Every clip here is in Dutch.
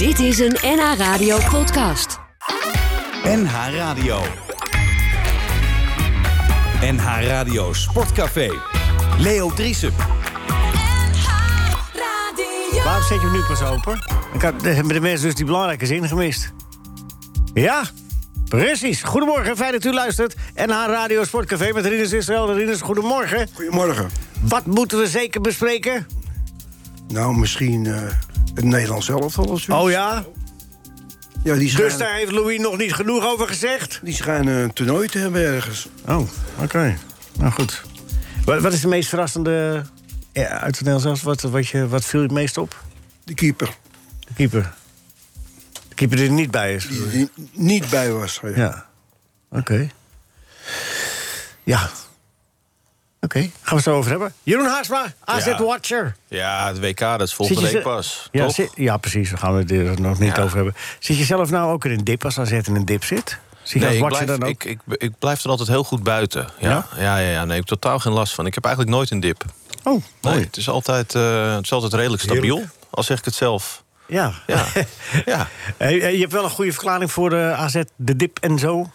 Dit is een NH Radio podcast. NH Radio. NH Radio Sportcafé. Leo Driesen. Waarom zet je hem nu pas open? Ik had de, de mensen dus die belangrijke zin gemist. Ja, precies. Goedemorgen, fijn dat u luistert. NH Radio Sportcafé met Rinus Israël. Rinus, goedemorgen. Goedemorgen. Wat moeten we zeker bespreken? Nou, misschien eh, het Nederlands elftal of zoiets. Oh ja? Ja, die Dus schijnen, daar heeft Louis nog niet genoeg over gezegd? die schijnen een toernooi te hebben ergens. Oh, oké. Nou goed. Wat, wat is de meest verrassende ja, uit het Nederlands? Wat, wat, je, wat viel je het meest op? De keeper, De keeper. De keeper die er niet bij is. die, die niet bij was. Ja. Ja. Oké. Ja. Oké, gaan we het zo over hebben. Jeroen Haasma, AZ Ja. Watcher. Ja, het WK, dat is volgende week pas. Ja, zit- ja, precies. Daar gaan we het er nog niet Ja. over hebben. Zit je zelf nou ook in een dip als AZ in een dip zit? Zie je Nee, als ik blijf, dan ook? ik, ik, ik blijf er altijd heel goed buiten. Ja? Ja? Ja? Ja, nee, ik heb totaal geen last van. Ik heb eigenlijk nooit een dip. Oh, Nee, het, is altijd, eh, het is altijd redelijk stabiel, Heerlijk. al zeg ik het zelf. Ja. Ja. ja. Eh, eh, je hebt wel een goede verklaring voor de AZ, de dip en zo.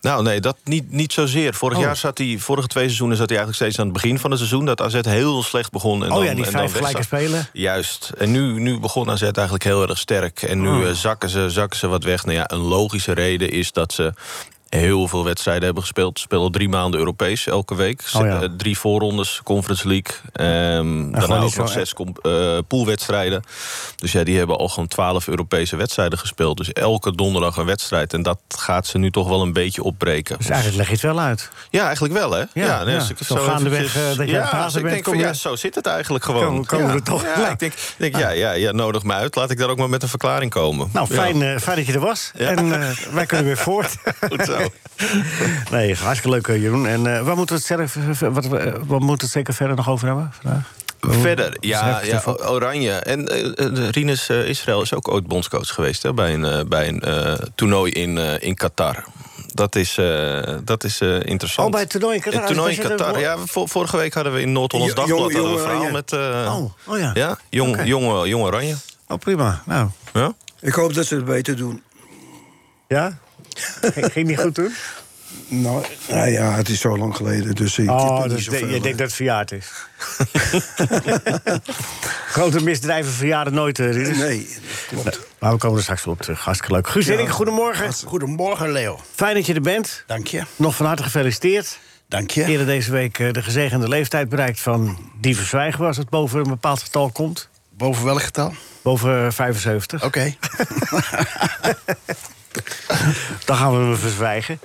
Nou, nee, dat niet, niet zozeer. Vorig Oh. jaar zat hij, vorige twee seizoenen zat hij eigenlijk steeds aan het begin van het seizoen. Dat AZ heel slecht begon. En Oh dan, ja, die en vijf dan gelijke spelen. Juist. En nu, nu begon AZ eigenlijk heel erg sterk. En nu Oh. eh, zakken, ze, zakken ze wat weg. Nou ja, een logische reden is dat ze heel veel wedstrijden hebben gespeeld. Ze spelen drie maanden Europees elke week. Oh ja. Eh, Drie voorrondes, Conference League. Ehm daarna ook zo, nog zes eh, poolwedstrijden. Dus ja, die hebben al gewoon twaalf Europese wedstrijden gespeeld. Dus elke donderdag een wedstrijd. En dat gaat ze nu toch wel een beetje opbreken. Dus eigenlijk leg je het wel uit. Ja, eigenlijk wel, hè? Ja, nee, ja. ik het Zo gaandeweg, eventjes- eh, dat je aan dus ik denk van, kom ja, zo zit het eigenlijk gewoon. Komen- komen ja. we toch Ja, ik denk, denk ja, ja, ja, nodig me uit. Laat ik daar ook maar met een verklaring komen. Nou, Ja. fijn, fijn dat je er was. Ja. En wij kunnen weer voort. Goed zo. Nee, hartstikke leuk, eh, Jeroen. En eh, waar moeten we het, zeker, wat, eh, wat moeten we het zeker verder nog over hebben vandaag? Verder, ja, ja Oranje. En eh, eh, Rinus Israël is ook ooit bondscoach geweest... Hè, bij een, bij een toernooi in, in Qatar. Dat is, eh, dat is eh, interessant. Oh, bij het toernooi in Qatar? Het toernooi in Qatar. Ja, vor- vorige week hadden we in Noord-Hollands Dagblad jong- hadden we een verhaal Oranje. met... eh, Oh, oh ja. Ja, jong, Oké. jong, jong Oranje. Oh, prima. Nou, Ja? Ik hoop dat ze het beter doen. ja? Ging, niet goed toen? Nou, nou ja, het is zo lang geleden, dus ik Oh, dus niet de- je denkt dat het verjaard is. Grote misdrijven verjaarden nooit, eh. Nee, klopt. Maar we komen er straks wel op terug. Hartstikke leuk. Guus Hiddink, goedemorgen. Goedemorgen, Leo. Fijn dat je er bent. Dank je. Nog van harte gefeliciteerd. Dank je. Eerder deze week eh, de gezegende leeftijd bereikt van die verzwijgen... als het boven een bepaald getal komt. Boven welk getal? Boven eh, 75. Oké. Dan gaan we hem verzwijgen.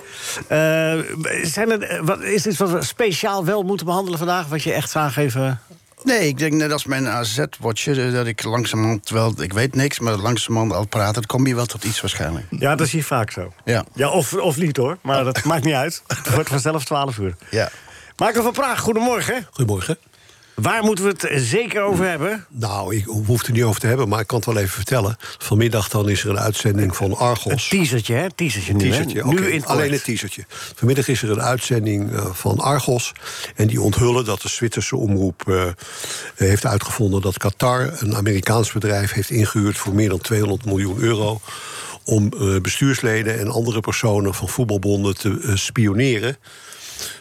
Eh, zijn er, eh, wat, is dit wat we speciaal wel moeten behandelen vandaag? Wat je echt graag even... Nee, ik denk net als mijn AZ-watcher... dat ik langzamerhand, terwijl ik weet niks... maar langzamerhand al praat, dan kom je wel tot iets waarschijnlijk. Ja, dat is hier vaak zo. Ja. Ja, of, of niet hoor, maar dat maakt niet uit. Het wordt vanzelf 12 uur. Ja. Marco van Praag, goedemorgen. Goedemorgen. Waar moeten we het zeker over hebben? Nou, ik hoef het er niet over te hebben, maar ik kan het wel even vertellen. Vanmiddag dan is er een uitzending van Een Argos. teasertje, hè? Teasertje nu, Teasertje. Nu in het Alleen een teasertje. Vanmiddag is er een uitzending eh, van Argos. En die onthullen dat de Zwitserse omroep eh, heeft uitgevonden... dat Qatar, een Amerikaans bedrijf, heeft ingehuurd... voor meer dan 200 miljoen euro... om eh, bestuursleden en andere personen van voetbalbonden te spioneren...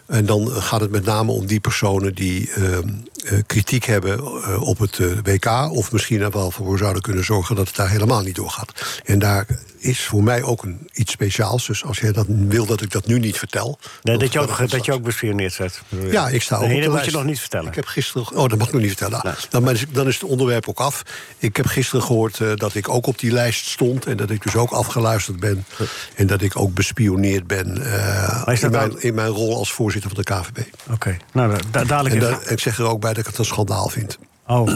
En dan gaat het met name om die personen die ehm, eh, kritiek hebben eh, op het eh, WK. Of misschien er wel voor zouden kunnen zorgen dat het daar helemaal niet doorgaat. En daar is voor mij ook een, iets speciaals. Dus als jij dat wil dat ik dat nu niet vertel. Nee, dat je ook, dat je ook bespioneerd je? Ja, ik sta ook Nee, op dat moet je nog niet vertellen. Ik heb gisteren... Oh, dat mag ik nog niet vertellen. Nou, dan, ik- dan is het onderwerp ook af. Ik heb gisteren gehoord eh, dat ik ook op die lijst stond... en dat ik dus ook afgeluisterd ben. En dat ik ook bespioneerd ben is dat in, mijn, in mijn rol als voorzitter van de KVB. Oké, nou, da- da- dadelijk en ik zeg er ook bij dat ik het een schandaal vind. Oh.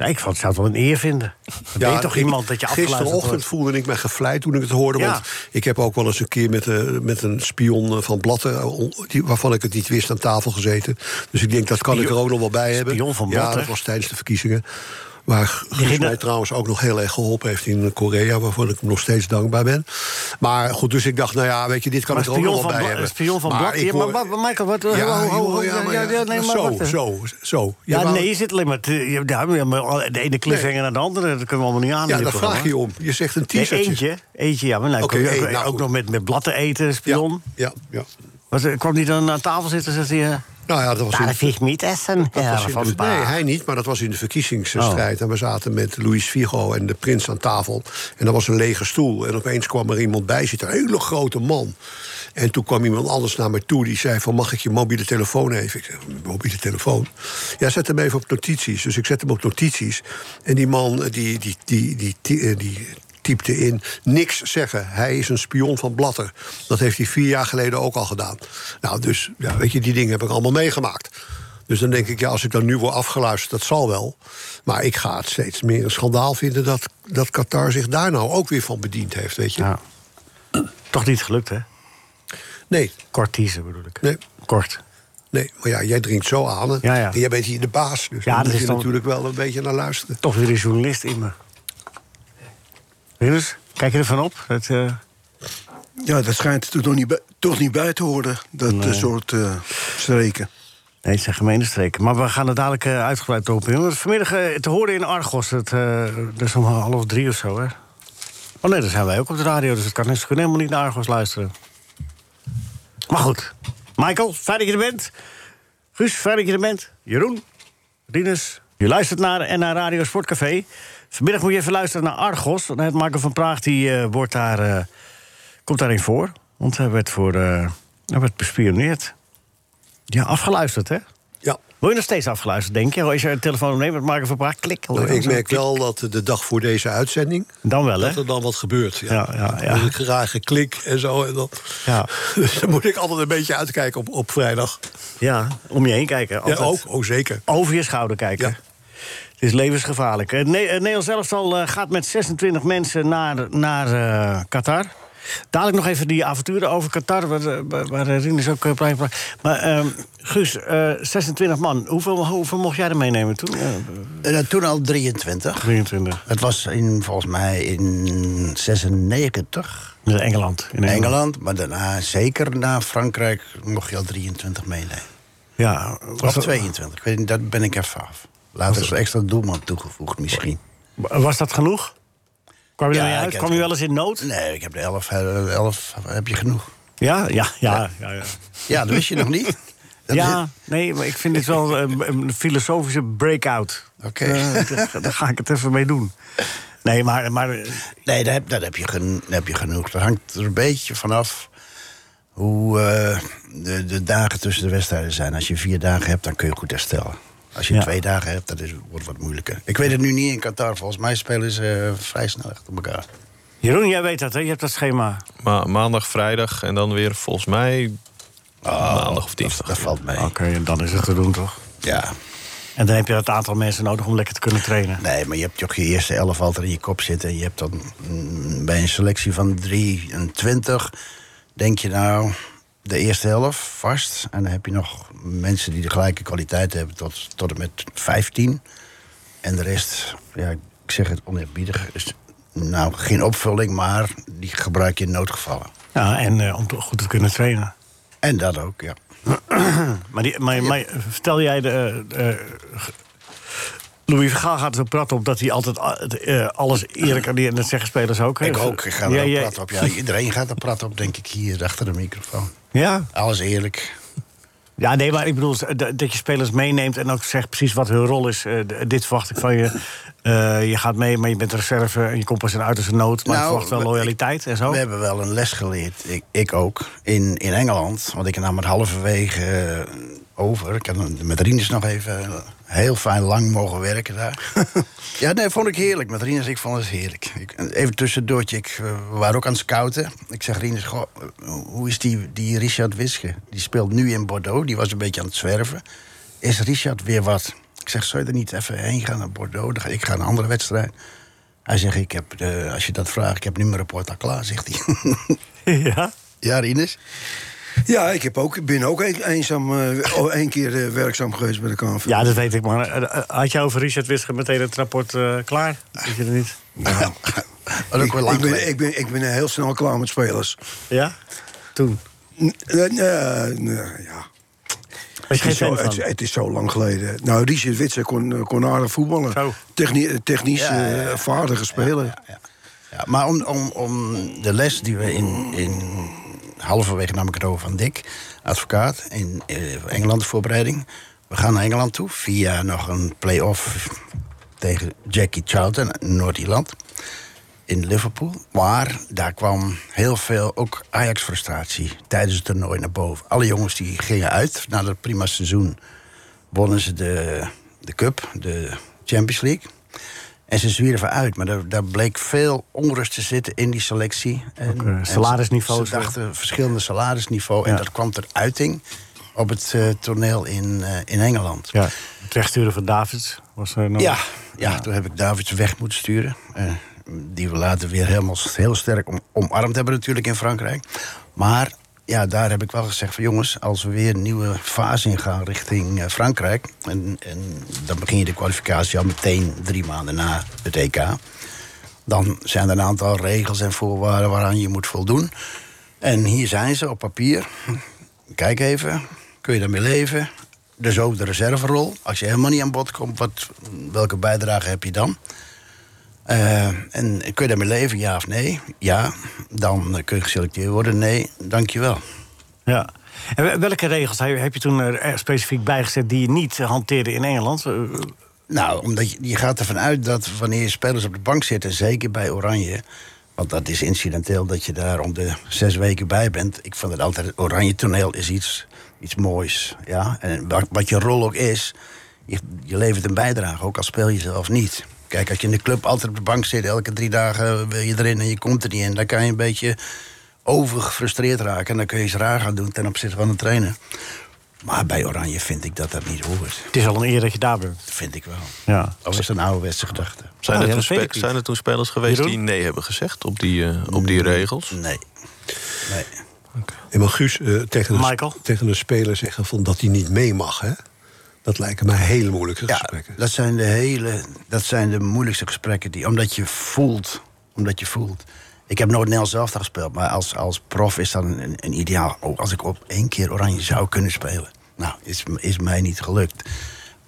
Ja, ik vond, zou het wel een eer vinden. Dan ben je toch iemand dat je Gisterochtend wordt? voelde ik me gevleid toen ik het hoorde. Ja. Want ik heb ook wel eens een keer met, eh, met een spion eh, van Blatten... eh, die, waarvan ik het niet wist, aan tafel gezeten. Dus ik denk, dat kan ik er ook nog wel bij hebben. spion van Ja, Blatter? dat was tijdens de verkiezingen. Waar Guus mij trouwens ook nog heel erg geholpen heeft in Korea... waarvoor ik hem nog steeds dankbaar ben. Maar goed, dus ik dacht, nou ja, weet je, dit kan Maar ik er ook nog wel bij hebben. spion van ik Ja, maar Michael, wat- Ja, ho- ja, ja, ja, ja, ja, nee, zo, zo, zo. Ja, nee, je zit alleen maar... Te, ja, ja, de ene cliffhanger naar de andere, dat kunnen we allemaal niet aan. Ja, daar vraag je om. Je zegt een Nee, t-shirtje. eentje, eentje, ja, maar nou, ook, nou, ook nog met, met blad te eten, Ja, spion. ja, ja. Was, er- kwam die dan aan tafel zitten en zegt hij... Nou ja, dat was in Daar vind ik niet essen. Dat Ja, in van de- nee, hij niet, maar dat was in de verkiezingsstrijd. En we zaten met Luis Figo en de prins aan tafel. En er was een lege stoel. En opeens kwam er iemand bij zitten, een hele grote man. En toen kwam iemand anders naar me toe. Die zei van, mag ik je mobiele telefoon even? Ik zei, mobiele telefoon? Ja, zet hem even op notities. Dus ik zet hem op notities. En die man, die, die, die, die, die, die typte in niks zeggen. Hij is een spion van Blatter. Dat heeft hij vier jaar geleden ook al gedaan. Nou, dus ja, weet je, die dingen heb ik allemaal meegemaakt. Dus dan denk ik, ja, als ik dan nu word afgeluisterd, dat zal wel. Maar ik ga het steeds meer een schandaal vinden dat, dat Qatar zich daar nou ook weer van bediend heeft, weet je? Ja. Toch niet gelukt, hè? Nee, Kort teasen bedoel ik. nee, Kort. nee. Maar ja, jij drinkt zo aan. Ja, ja. En jij bent hier de baas. Dus Ja, daar moet is je dan- natuurlijk wel een beetje naar luisteren. Toch weer een journalist in me. Rinus, kijk je ervan op? Dat, eh, Ja, dat schijnt er toch niet bij, toch niet bij te horen, dat Nee. eh, soort eh, streken. Nee, het zijn gemene streken. Maar we gaan er dadelijk uitgebreid op in. Vanmiddag te horen in Argos. Het, dat is om half drie of zo, hè? Oh nee, daar zijn wij ook op de radio. Dus het kan ze kunnen helemaal niet naar Argos luisteren. Maar goed. Michael, fijn dat je er bent. Guus, fijn dat je er bent. Jeroen, Rinus, je luistert naar en naar Radio Sportcafé. Vanmiddag moet je even luisteren naar Argos. Het Michael van Praag die, eh, wordt daar, eh, komt daarin voor. Want hij werd, voor, eh, hij werd bespioneerd. Ja, afgeluisterd, hè? Ja. Word je nog steeds afgeluisterd, denk je? Als je een telefoon neemt met Marken van Praag, klik. Nou, ik merk wel dat de dag voor deze uitzending... Dan wel, hè? dat er dan wat gebeurt. Ja, Ja, ja. Dan ik graag geklik en zo. En dat. Ja. Dus dan moet ik altijd een beetje uitkijken op, op vrijdag. Ja, om je heen kijken. Ja, ook. Oh, zeker. Over je schouder kijken. Ja. Het is levensgevaarlijk. Het Ne- het Nederlands elftal eh, gaat met 26 mensen naar, naar eh, Qatar. Dadelijk nog even die avonturen over Qatar, waar, eh, waar, Rinus ook uh, praat. Maar ehm, Guus, eh, 26 man. Hoeveel, hoeveel mocht jij er meenemen toen? Eh, Eh, toen al 23. 23. Het was in, volgens mij in 96 In Engeland. In Engeland. Maar daarna, zeker na Frankrijk, mocht je al 23 meenemen. Ja, Of was dat, 22, ik weet daar ben ik even af. Later is er extra doelman toegevoegd misschien. was dat genoeg? Kwam je Ja, uit? Kwam je wel eens in nood? Nee, ik heb er 11, eh, 11 heb je genoeg. Ja, ja, ja. ja, ja. Ja, dat wist je nog niet. Dat Ja, nee, maar ik vind dit wel een, een filosofische breakout. Oké. Eh, daar, daar ga ik het even mee doen. Nee, maar... maar Nee, daar heb, daar heb, je, daar heb je genoeg. Dat hangt er een beetje vanaf hoe eh, de, de dagen tussen de wedstrijden zijn. Als je vier dagen hebt, dan kun je goed herstellen. Als je Ja. twee dagen hebt, dat is, wordt het wat moeilijker. Ik weet het nu niet in Qatar. Volgens mij spelen ze eh, vrij snel achter elkaar. Jeroen, jij weet dat, hè? Je hebt dat schema. Ma maandag, vrijdag en dan weer volgens mij maandag of dinsdag. Dat valt mee. Oké, en dan is het te doen, toch? Ja. En dan heb je het aantal mensen nodig om lekker te kunnen trainen. Nee, maar je hebt toch je eerste elf altijd in je kop zitten. En je hebt dan mm, bij een selectie van 23... denk je nou de eerste helft vast. En dan heb je nog mensen die de gelijke kwaliteit hebben tot, tot en met 15. En de rest, ja, ik zeg het oneerbiedig... is nou geen opvulling, maar die gebruik je in noodgevallen. Ja, en eh, om goed te kunnen trainen. En dat ook, ja. Maar, die, maar, maar stel jij de... eh, eh, Louis Vergaal gaat er zo prat op dat hij altijd eh, alles eerlijk... En dat zeggen spelers ook. hè? Ik ook, ik ga er Ja, ook jij- prat op. Ja, iedereen gaat er prat op, denk ik, hier achter de microfoon. Ja? Alles eerlijk. Ja, nee, maar ik bedoel dat je spelers meeneemt en ook zegt precies wat hun rol is. Eh, dit verwacht ik van je. Eh, je gaat mee, maar je bent reserve en je komt pas in uiterste nood. Maar Nou, ik verwacht wel we- loyaliteit en zo. We hebben wel een les geleerd, ik, ik ook, in, in Engeland. Want ik nam het halverwege eh, over. Ik had met Rinus nog even eh, heel fijn lang mogen werken daar. ja, nee, vond ik heerlijk. Met Rinus, ik vond het heerlijk. Ik, even tussendoortje, ik, eh, we waren ook aan het scouten. Ik zeg, Rinus, goh, eh, hoe is die, die Richard Wiske? Die speelt nu in Bordeaux, die was een beetje aan het zwerven. Is Richard weer wat? Ik zeg, zou je er niet even heen gaan naar Bordeaux? Ik ga naar een andere wedstrijd. Hij zegt, ik heb, eh, als je dat vraagt, ik heb nu mijn rapport al klaar, zegt hij. ja? Ja, Rinus. Ja, ik heb ook, ben ook een- eenzaam, eh, één keer eh, werkzaam geweest bij de KNVB. Ja, dat weet ik, maar eh, had je over Richard Wisger meteen het rapport eh, klaar? Weet je dat niet? Dat is ook ik, wel lang ik, ben, geleden. ik, ben, ik ben heel snel klaar met spelers. Ja? Toen. N- nee, ja. Het is, zo, het, is zo lang geleden. Nou, Richard Witser kon, kon aardig voetballen. Zo. Techni technisch Ja, ja, ja. eh, vaardige speler. Ja, maar om, om, om de les die we in, in halverwege nam ik het over van Dick, advocaat, in eh, Engeland voorbereiding. We gaan naar Engeland toe via nog een play-off tegen Jackie Charlton, Noord-Ierland, in Liverpool. Maar daar kwam heel veel ook Ajax-frustratie tijdens het toernooi naar boven. Alle jongens die gingen uit na dat prima seizoen, wonnen ze de, de Cup, de Champions League. En ze zwierven uit, maar daar, daar bleek veel onrust te zitten in die selectie. En, salarisniveaus, Ze, dachten verschillende salarisniveau. En dat kwam ter uiting op het eh, toneel in, eh, in Engeland. Ja, het wegsturen van Davids was er nog... Ja, ja, toen heb ik Davids weg moeten sturen. Eh, die we later weer helemaal heel sterk om, omarmd hebben natuurlijk in Frankrijk. Maar ja, daar heb ik wel gezegd van jongens, als we weer een nieuwe fase ingaan richting eh, Frankrijk. En, en dan begin je de kwalificatie al meteen drie maanden na het EK. Dan zijn er een aantal regels en voorwaarden waaraan je moet voldoen. En hier zijn ze op papier. Kijk even, kun je daarmee leven? Dus ook de reserverol. Als je helemaal niet aan bod komt, wat, welke bijdrage heb je dan? Eh, en kun je daarmee leven, ja of nee? Ja, dan eh, kun je geselecteerd worden. Nee, dankjewel. Ja. En wel- welke regels heb je toen er specifiek bijgezet die je niet hanteerde in Engeland? Eh, Nou, omdat je, je gaat ervan uit dat wanneer je spelers op de bank zitten, zeker bij Oranje. Want dat is incidenteel dat je daar om de zes weken bij bent. Ik vond het altijd, Oranje toneel is iets, iets moois. Ja? En wat, wat je rol ook is, je, je levert een bijdrage, ook al speel je zelf niet. Kijk, als je in de club altijd op de bank zit, elke drie dagen wil je erin en je komt er niet in, dan kan je een beetje overgefrustreerd raken. En dan kun je iets raar gaan doen ten opzichte van de trainer. Maar bij Oranje vind ik dat dat niet hoort. het is al een eer dat je daar bent. Dat vind ik wel. Ja. Of is het een ouderwetse gedachte? Zijn, Oh, er ja, toen dat zijn er toen spelers geweest Jeroen? die nee hebben gezegd op die, eh, op die regels? Nee. Nee. En maar Guus eh, tegen, een, Michael? tegen een speler zeggen van dat hij niet mee mag, hè? Dat lijken mij hele moeilijke Ja, gesprekken. dat zijn de hele, dat zijn de moeilijkste gesprekken die, omdat je voelt, omdat je voelt. Ik heb nooit Nederlands zelf gespeeld, maar als, als prof is dat een, een ideaal. Oh, als ik op één keer oranje zou kunnen spelen. Nou, is, is mij niet gelukt.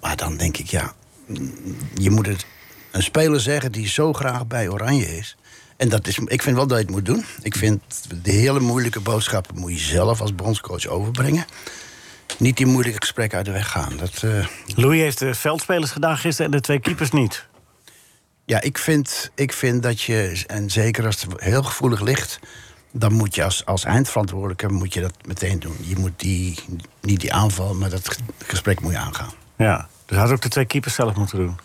Maar dan denk ik, ja, je moet het een speler zeggen die zo graag bij oranje is. En dat is, ik vind wel dat je het moet doen. Ik vind de hele moeilijke boodschappen moet je zelf als bondscoach overbrengen. Niet die moeilijke gesprekken uit de weg gaan. Dat, eh, Louis heeft de veldspelers gedaan gisteren en de twee keepers niet. Ja, ik vind, ik vind dat je, en zeker als het heel gevoelig ligt, dan moet je als, als eindverantwoordelijke moet je dat meteen doen. Je moet die, niet die aanval, maar dat gesprek moet je aangaan. Ja. Dus had ook de twee keepers zelf moeten doen.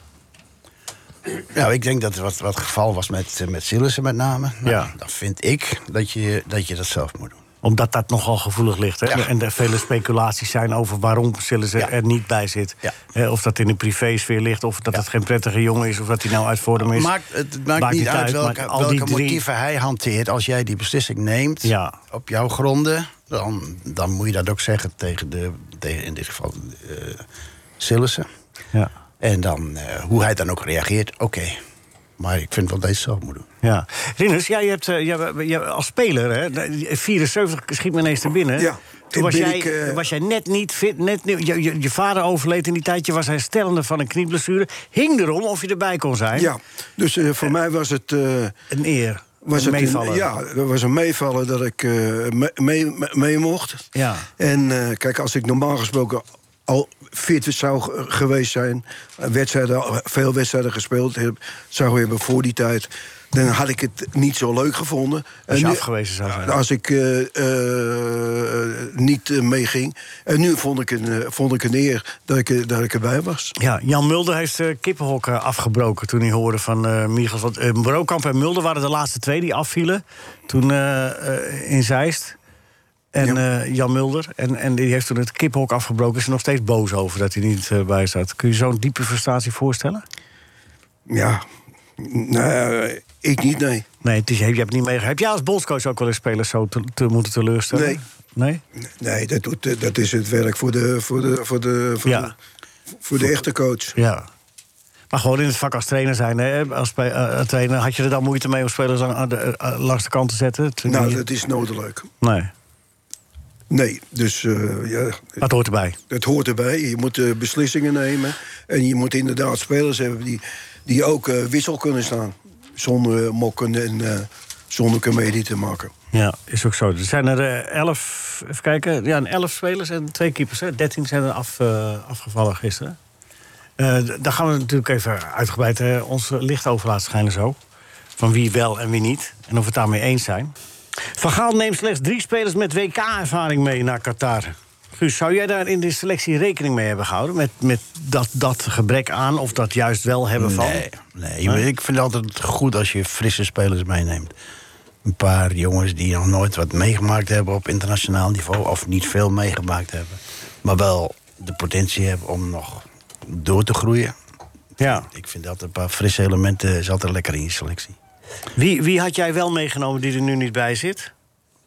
Nou, ik denk dat wat, wat geval was met, eh, met Sillissen met name. Nou, Ja. Dan vind ik dat je, dat je dat zelf moet doen. Omdat dat nogal gevoelig ligt. Hè? Ja. En er vele speculaties zijn over waarom Sillissen Ja. er niet bij zit. Ja. Of dat in de privésfeer ligt, of dat het geen prettige jongen is... of dat hij nou uit Vordum is. Maakt, het maakt, Maakt niet uit, uit, welke, die welke drie- motieven hij hanteert. Als jij die beslissing neemt op jouw gronden, dan, dan moet je dat ook zeggen tegen, de, tegen in dit geval uh, Sillissen. Ja. En dan, eh, hoe hij dan ook reageert, oké. Maar ik vind wel dat je het zelf moet doen. Ja. Rinus, ja, je hebt, eh, hebt als speler, hè, 74 schiet me ineens te binnen. Ja, Toen was jij, ik, eh, was jij net niet fit. Net, je, je, je vader overleed in die tijd. Je was herstellende van een knieblessure. Hing erom of je erbij kon zijn. Ja, dus eh, voor mij was het... eh, Een eer. was een het meevallen. Een, ja, er was een meevallen dat ik eh, me- mee, mee, mee mocht. Ja. En eh, kijk, als ik normaal gesproken al fit zou geweest zijn... Wedstrijden, veel wedstrijden gespeeld heb, zou hebben voor die tijd... dan had ik het niet zo leuk gevonden. Als je En nu- afgewezen zou zijn. Als ik eh, eh, niet eh, meeging. En nu vond ik, een, vond ik een eer dat ik, dat ik erbij was. Ja, Jan Mulder heeft kippenhok afgebroken toen hij hoorde van eh Michels. Want Brokamp en Mulder waren de laatste twee die afvielen. Toen in Zeist. En eh, Jan Mulder. En, en die heeft toen het kippenhok afgebroken. Is er nog steeds boos over dat hij niet eh, bij staat. Kun je zo'n diepe frustratie voorstellen? Ja, nou, ik niet, nee. Nee, het is, je hebt niet mee. Heb jij als bondscoach ook wel eens spelers zo te, te moeten teleurstellen? Nee. Nee? Nee, dat, doet, eh, dat is het werk voor de, voor de, voor de, voor Ja. de, voor de echte coach. Ja. Maar gewoon in het vak als trainer zijn. Hè? Als eh, trainer had je er dan moeite mee om spelers aan, eh, langs de kant te zetten? Toen Nou, die- dat is noodelijk. Nee, Nee, dus eh, ja, dat hoort erbij. het hoort erbij. Je moet eh, beslissingen nemen. En je moet inderdaad spelers hebben die, die ook eh, wissel kunnen staan. Zonder mokken en zonder comedie te maken. Ja, is ook zo. Er zijn er elf, even kijken, ja, elf spelers en twee keepers. Hè. Dertien zijn er af, afgevallen gisteren. Daar gaan we natuurlijk even uitgebreid ons licht over laten schijnen zo. Van wie wel en wie niet. En of we het daarmee eens zijn. Van Gaal neemt slechts drie spelers met WK-ervaring mee naar Qatar. Guus, zou jij daar in de selectie rekening mee hebben gehouden? Met, met dat, dat gebrek aan of dat juist wel hebben van? Nee, nee. ik vind het altijd goed als je frisse spelers meeneemt. Een paar jongens die nog nooit wat meegemaakt hebben op internationaal niveau... of niet veel meegemaakt hebben. Maar wel de potentie hebben om nog door te groeien. Ja. Ik vind dat een paar frisse elementen altijd lekker in je selectie. Wie, wie had jij wel meegenomen die er nu niet bij zit?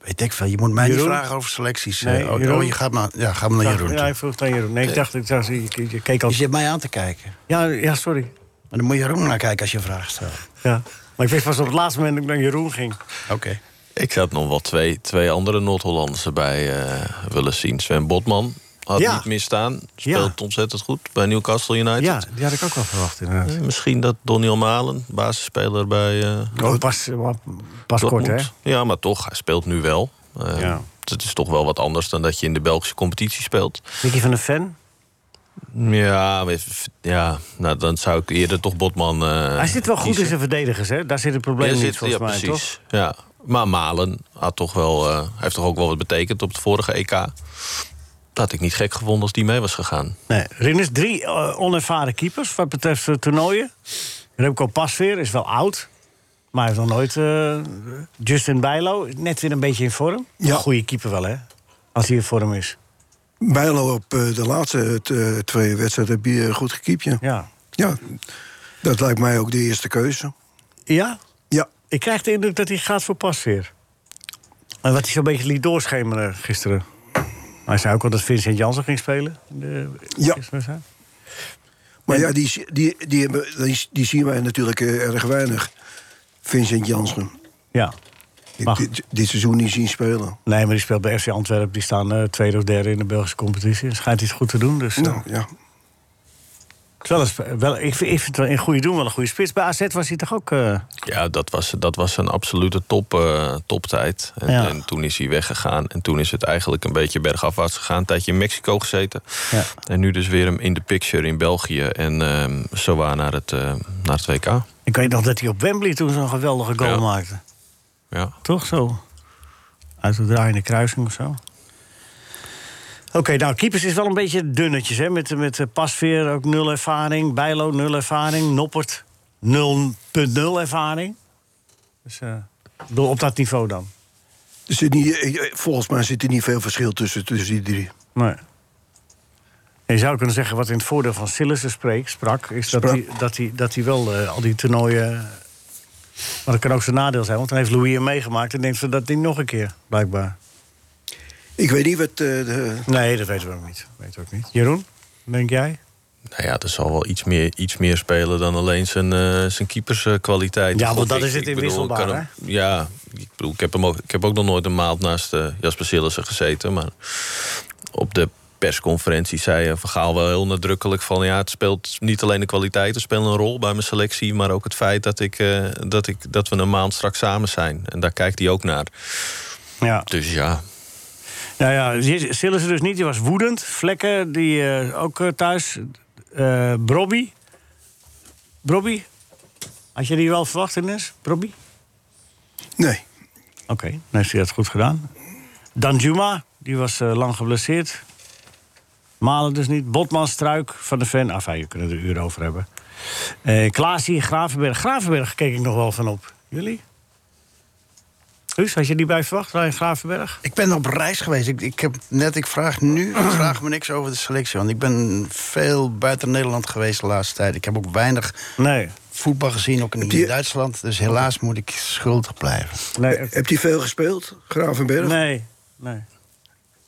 Weet ik veel, je moet mij Jeroen? niet vragen over selecties. Nee, Eh, oh, Jeroen? oh, je gaat naar, ja, ga maar naar Jeroen. Ja, ik vroeg aan Jeroen. Nee, ik dacht, ik zag, je, je keek al... Je zit mij aan te kijken. Ja, ja, sorry. Maar dan moet je Jeroen naar kijken als je vragen stelt. Ja. Maar ik wist pas op het laatste moment dat ik naar Jeroen ging. Oké. Ik zou nog wel twee, twee andere Noord-Hollanders erbij eh, willen zien. Sven Botman had Ja. niet misstaan. Speelt Ja. ontzettend goed bij Newcastle United. Ja, die had ik ook wel verwacht inderdaad. Eh, Misschien dat Doniel Malen, basisspeler bij eh Oh, pas pas kort, hè? Ja, maar toch, hij speelt nu wel. Eh, Ja. Het is toch wel wat anders dan dat je in de Belgische competitie speelt. Nicky van de Ven. Ja, ja nou, dan zou ik eerder toch Botman. eh, Hij zit wel goed in zijn verdedigers, hè? Daar zit het probleem Ja, niet, zit- volgens ja, mij, precies. toch? Ja. Maar Malen had toch wel, heeft toch ook wel wat betekend op het vorige EK. Dat had ik niet gek gevonden als die mee was gegaan. Nee, Rinus, drie eh, onervaren keepers wat betreft eh, toernooien. Remco Pasveer is wel oud. Maar hij heeft nog nooit... eh, Justin Bijlo, net weer een beetje in vorm. Ja. Goede keeper wel, hè? Als hij in vorm is. Bijlo op de laatste twee wedstrijden heb je goed gekiept. Ja. Ja. ja, dat lijkt mij ook de eerste keuze. Ja? Ja, Ik krijg de indruk dat hij gaat voor Pasveer. En wat hij zo'n beetje liet doorschemeren gisteren. Hij zei ook al dat Vincent Janssen ging spelen. De, Ja. maar ja, die, die, die, die, zien wij natuurlijk eh, erg weinig. Vincent Janssen. Ja. Dit, seizoen niet zien spelen. Nee, maar die speelt bij FC Antwerpen. Die staan eh, tweede of derde in de Belgische competitie. En schijnt hij het goed te doen. Dus, eh, Nou ja, het is wel eens, wel, ik, vind, het wel in goede doen wel een goede spits. Bij AZ was hij toch ook... eh, Ja, dat was, dat was een absolute top, eh, toptijd. En, Ja. en toen is hij weggegaan. En toen is het eigenlijk een beetje bergafwaarts gegaan. Een tijdje in Mexico gezeten. Ja. En nu dus weer hem in de picture in België. En ehm zo waar naar het, eh, naar het WK. ik weet nog dat hij op Wembley toen zo'n geweldige goal Ja. maakte. Ja. Toch zo? Uit de draaiende kruising of zo. Oké, nou, keepers is wel een beetje dunnetjes, hè? Met, met eh, Pasveer ook nul ervaring. Bijlo nul ervaring. Noppert 0.0 ervaring. Dus eh, op dat niveau dan. er zit niet, eh, volgens mij zit er niet veel verschil tussen, tussen die drie. Nee. En je zou kunnen zeggen wat in het voordeel van Sillissen sprak... is dat hij, dat hij, dat hij wel al die toernooien... Maar dat kan ook zijn nadeel zijn, want dan heeft Louis hem meegemaakt... en denkt ze dat niet nog een keer, blijkbaar. Ik weet niet wat... eh, de, Nee, dat weten we ook niet. Weten we ook niet. Jeroen, denk jij? Nou ja, er zal wel iets meer, iets meer spelen dan alleen zijn, eh zijn keeperskwaliteit. Ja, want dat ik. is het inwisselbaar, hem- Ja, ik bedoel, ik heb, hem ook, ik heb ook nog nooit een maand naast eh, Jasper Sillissen gezeten. Maar op de persconferentie zei Van Gaal wel heel nadrukkelijk van... ja, het speelt niet alleen de kwaliteit, het speelt een rol bij mijn selectie... maar ook het feit dat, ik, eh, dat, ik, dat we een maand straks samen zijn. En daar kijkt hij ook naar. Ja. Dus ja, Nou ja, Sillissen dus niet. Die was woedend. Vlekken, die eh, ook eh, thuis. Eh Brobby. Brobby? Had je die wel verwacht, Ines? Brobby? nee, Oké, dan heeft hij dat goed gedaan. Danjuma, die was lang geblesseerd. Malen dus niet. Botman, Struik, Van de Ven. Enfin, je kunt er uur over hebben. Eh Klaasie, Gravenberg. Gravenberg keek ik nog wel van op. Jullie? Guus, had je die bij verwacht, Ryan Gravenberg? Ik ben op reis geweest. Ik, ik heb net, ik vraag nu, ik vraag me niks over de selectie. Want ik ben veel buiten Nederland geweest de laatste tijd. Ik heb ook weinig Nee. voetbal gezien, ook in die- Duitsland. Dus helaas moet ik schuldig blijven. Nee, Hebt hij veel gespeeld, Gravenberg? nee, nee.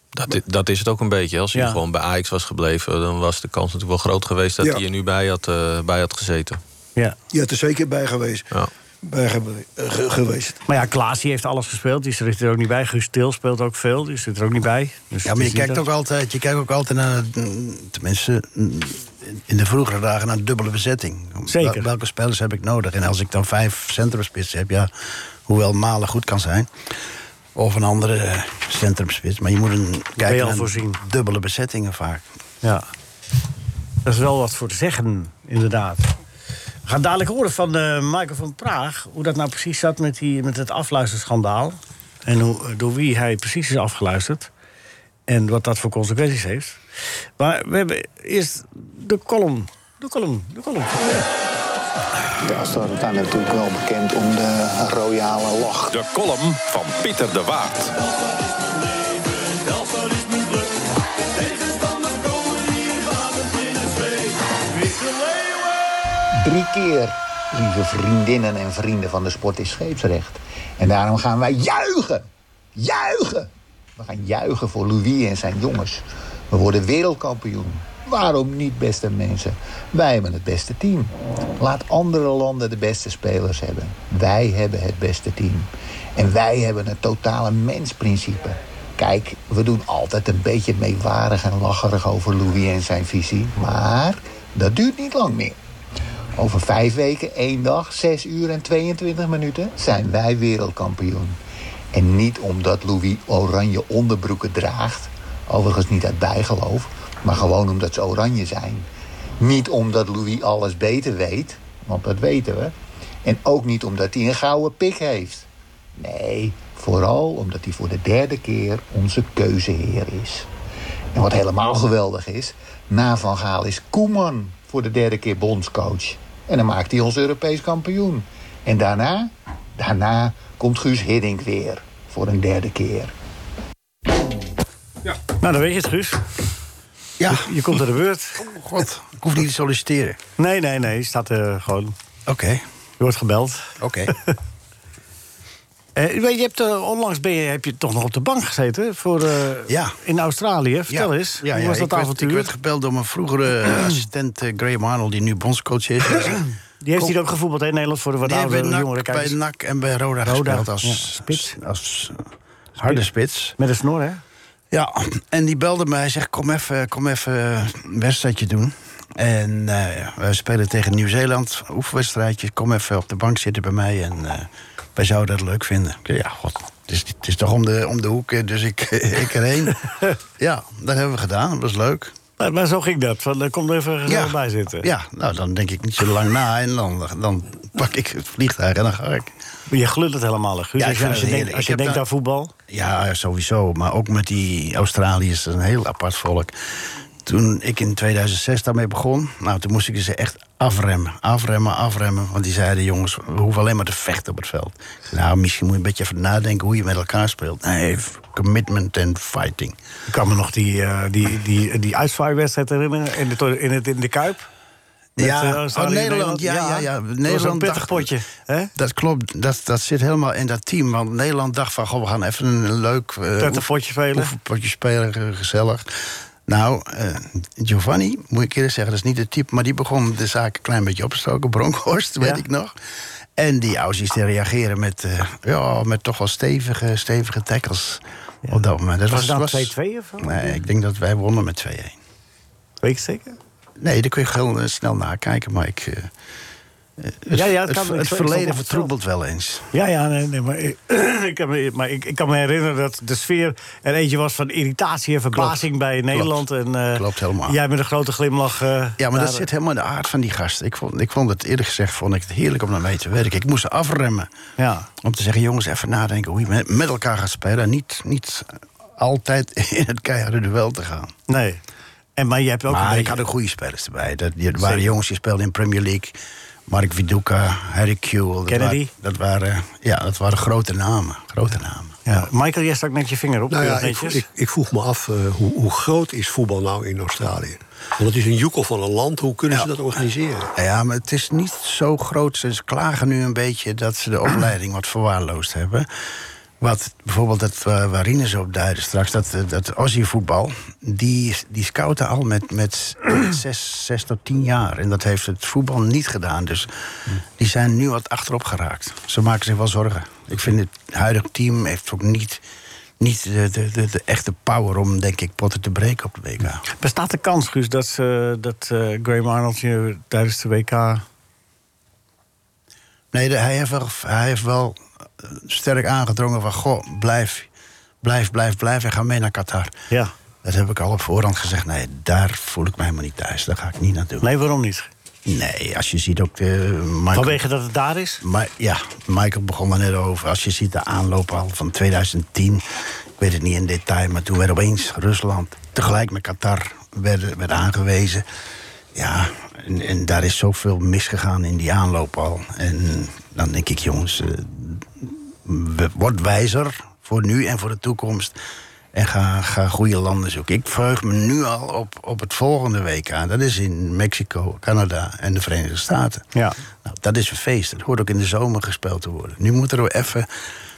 Dat, dat is het ook een beetje. Als hij Ja. gewoon bij Ajax was gebleven... dan was de kans natuurlijk wel groot geweest... dat Ja. hij er nu bij had, eh, bij had gezeten. Ja. Je had er zeker bij geweest. Ja. Bij gewe- ge- geweest. Maar ja, Klaas die heeft alles gespeeld. Die zit er ook niet bij. Guus Til speelt ook veel. Die zit er ook niet bij. Dus Ja, maar je kijkt ook altijd, je kijkt ook altijd naar, tenminste in de vroegere dagen, naar een dubbele bezetting. Zeker. Wel- Welke spelers heb ik nodig? En als ik dan vijf centrumspitsen heb, ja, hoewel Malen goed kan zijn, of een andere centrumspits, maar je moet een kijken naar voorzien. dubbele bezettingen vaak. Ja. Dat is wel wat voor te zeggen, inderdaad. We gaan dadelijk horen van eh, Michael van Praag... hoe dat nou precies zat met, die, met het afluisterschandaal. En hoe, door wie hij precies is afgeluisterd. En wat dat voor consequenties heeft. Maar we hebben eerst de column. De column, de column. De is natuurlijk wel bekend om de royale lach. De column van Pieter de Waard. Drie keer, lieve vriendinnen en vrienden van de sport, is scheepsrecht. En daarom gaan wij juichen. Juichen. We gaan juichen voor Louis en zijn jongens. We worden wereldkampioen. Waarom niet, beste mensen? Wij hebben het beste team. Laat andere landen de beste spelers hebben. Wij hebben het beste team. En wij hebben het totale mensprincipe. Kijk, we doen altijd een beetje meewarig en lacherig over Louis en zijn visie. Maar dat duurt niet lang meer. Over vijf weken, één dag, zes uur en 22 minuten zijn wij wereldkampioen. En niet omdat Louis oranje onderbroeken draagt. Overigens niet uit bijgeloof, maar gewoon omdat ze oranje zijn. Niet omdat Louis alles beter weet, want dat weten we. En ook niet omdat hij een gouden pik heeft. Nee, vooral omdat hij voor de derde keer onze keuzeheer is. En wat helemaal geweldig is, na Van Gaal is Koeman voor de derde keer bondscoach. En dan maakt hij ons Europees kampioen. En daarna, daarna komt Guus Hiddink weer voor een derde keer. Nou, dan weet je het, Guus. Ja, Je komt aan de beurt. oh god, ik hoef niet te solliciteren. Nee, nee, nee. Je staat er gewoon... Oké, Je wordt gebeld. oké. Eh, weet je, hebt, eh, onlangs ben je, heb je toch nog op de bank gezeten voor, eh, Ja. in Australië. Vertel eens, Ja, hoe was dat ik werd- avontuur? ik werd gebeld door mijn vroegere eh, assistent eh, Graham Arnold, die nu bondscoach is. Die heeft hier ook gevoetbald in Nederland voor de wat heeft oudere bij jongere NAC, bij kijkers. NAC en bij Roda, Roda, gespeeld als, spits. als harde spits. Met een snor, hè? Ja, en die belde mij. Hij zegt, kom even, kom even een wedstrijdje doen. En eh, we spelen tegen Nieuw-Zeeland, oefenwedstrijdje. Kom even op de bank zitten bij mij en eh, wij zouden dat leuk vinden. Ja, god, het is, het is toch om de, om de hoek, dus ik, ik erheen. ja, dat hebben we gedaan, dat was leuk. Maar, maar zo ging dat. Van, eh, kom er even gezellig bij zitten. Ja, nou, dan denk ik niet zo lang na en dan, dan pak ik het vliegtuig en dan ga ik. Maar je glunt het helemaal, Guus. Ja, als je, als je denkt, als je denkt aan voetbal. Ja, sowieso. Maar ook met die Australiërs, dat is een heel apart volk. Toen ik in 2006 daarmee begon, nou, toen moest ik ze echt afremmen. Afremmen, afremmen. Want die zeiden, jongens, we hoeven alleen maar te vechten op het veld. Nou, misschien moet je een beetje even nadenken hoe je met elkaar speelt. Nee, commitment and fighting. Ik kan me nog die, eh die, die, die herinneren in de, in, het, in de Kuip. Met, ja, eh, oh, Nederland, ja, ja, ja. Dat was Nederland een pittig dacht- potje. Hè? Dat klopt, dat, dat zit helemaal in dat team. Want Nederland dacht van, goh, we gaan even een leuk... eh, potje spelen. oefenpotje spelen, gezellig. Nou, eh, Giovanni, moet ik eerlijk zeggen, dat is niet het type... maar die begon de zaak een klein beetje op te stoken. Bronkhorst, weet Ja. ik nog. En die Aussies die reageren met, eh, ja, met toch wel stevige, stevige tackles op dat moment. Dat Was het dan 2-2 of? Nee, ik denk dat wij wonnen met 2-1. Weet je zeker? Nee, daar kun je heel eh, snel nakijken, maar ik... het, Ja, ja, het kan- ik verleden vertroebelt wel eens. Ja, ja, nee, nee maar, ik, ik kan me, maar ik, ik kan me herinneren dat de sfeer er eentje was van irritatie en verbazing bij Nederland. En, eh, Klopt helemaal. Jij met een grote glimlach. eh, Ja, maar dat zit helemaal in de aard van die gast. Ik vond, ik vond het eerlijk gezegd vond ik het heerlijk om daarmee te werken. Ik moest afremmen. Ja. Om te zeggen, jongens, even nadenken hoe je met, met elkaar gaat spelen. En niet, niet altijd in het keiharde duel te gaan. Nee. En, maar je hebt ook een maar ik beetje- had ook goede spelers erbij. Dat, die, waren jongens die speelden in Premier League. Mark Viduka, Harry Kewell. dat Kennedy. waren- dat, waren, ja, dat waren grote namen. Grote namen. Ja. Michael, jij stak net je vinger op. Nou ja, keurig ik, netjes. ik, ik vroeg me af, eh, hoe, hoe groot is voetbal nou in Australië? Want het is een joekel van een land, hoe kunnen ze dat organiseren? Ja, maar het is niet zo groot. Ze klagen nu een beetje dat ze de opleiding wat verwaarloosd hebben. Wat bijvoorbeeld dat uh, waar Rinus op straks, dat, eh, dat Aussie-voetbal, die, die scouten al met, met zes, zes tot tien jaar. En dat heeft het voetbal niet gedaan. Dus die zijn nu wat achterop geraakt. Ze maken zich wel zorgen. Ik vind het huidige team heeft ook niet, niet de, de, de, echte power om, denk ik, potten te breken op de WK. Bestaat de kans, Guus, dat, dat uh, Graham Arnold je tijdens de WK... Nee, hij, heeft wel, hij heeft wel sterk aangedrongen van... goh, blijf, blijf, blijf, blijf en ga mee naar Qatar. Ja. Dat heb ik al op voorhand gezegd. Nee, daar voel ik mij helemaal niet thuis. Daar ga ik niet naartoe. Nee, waarom niet? Nee, als je ziet ook... de Michael, Vanwege dat het daar is? Ma ja, Michael begon er net over. Als je ziet de aanloop al van 2010... ik weet het niet in detail... maar toen werd opeens Rusland tegelijk met Qatar werd, werd aangewezen... Ja, en, en, daar is zoveel misgegaan in die aanloop al. En dan denk ik, jongens, uh, word wijzer voor nu en voor de toekomst. En ga, ga goede landen zoeken. Ik verheug me nu al op, op het volgende WK. Dat is in Mexico, Canada en de Verenigde Staten. Ja. Nou, dat is een feest. Dat hoort ook in de zomer gespeeld te worden. Nu moet er even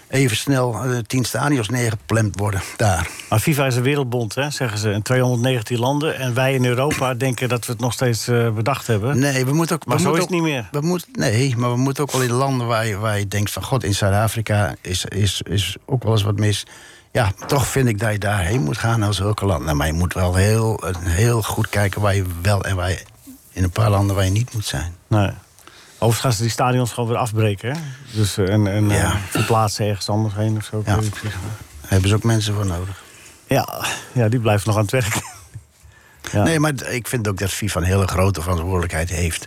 even snel uh, tien stadions neergeplemd worden daar. Maar FIFA is een wereldbond, hè, zeggen ze. In 219 landen. En wij in Europa denken dat we het nog steeds uh, bedacht hebben. Nee, we moeten ook... Maar we zo is moeten het niet meer. We moet, nee, maar we moeten ook wel in landen waar je, waar je denkt van... God, in Zuid-Afrika is, is, is ook wel eens wat mis. Ja, toch vind ik dat je daarheen moet gaan als zulke landen. Maar je moet wel heel, heel goed kijken waar je wel en waar je... in een paar landen waar je niet moet zijn. Nee. Overigens gaan ze die stadions gewoon weer afbreken. Hè? Dus, en en Ja. uh, verplaatsen ergens anders heen of zo. Ja. Daar hebben ze ook mensen voor nodig. Ja, ja, die blijft nog aan het werk. Ja. Nee, maar ik vind ook dat FIFA een hele grote verantwoordelijkheid heeft...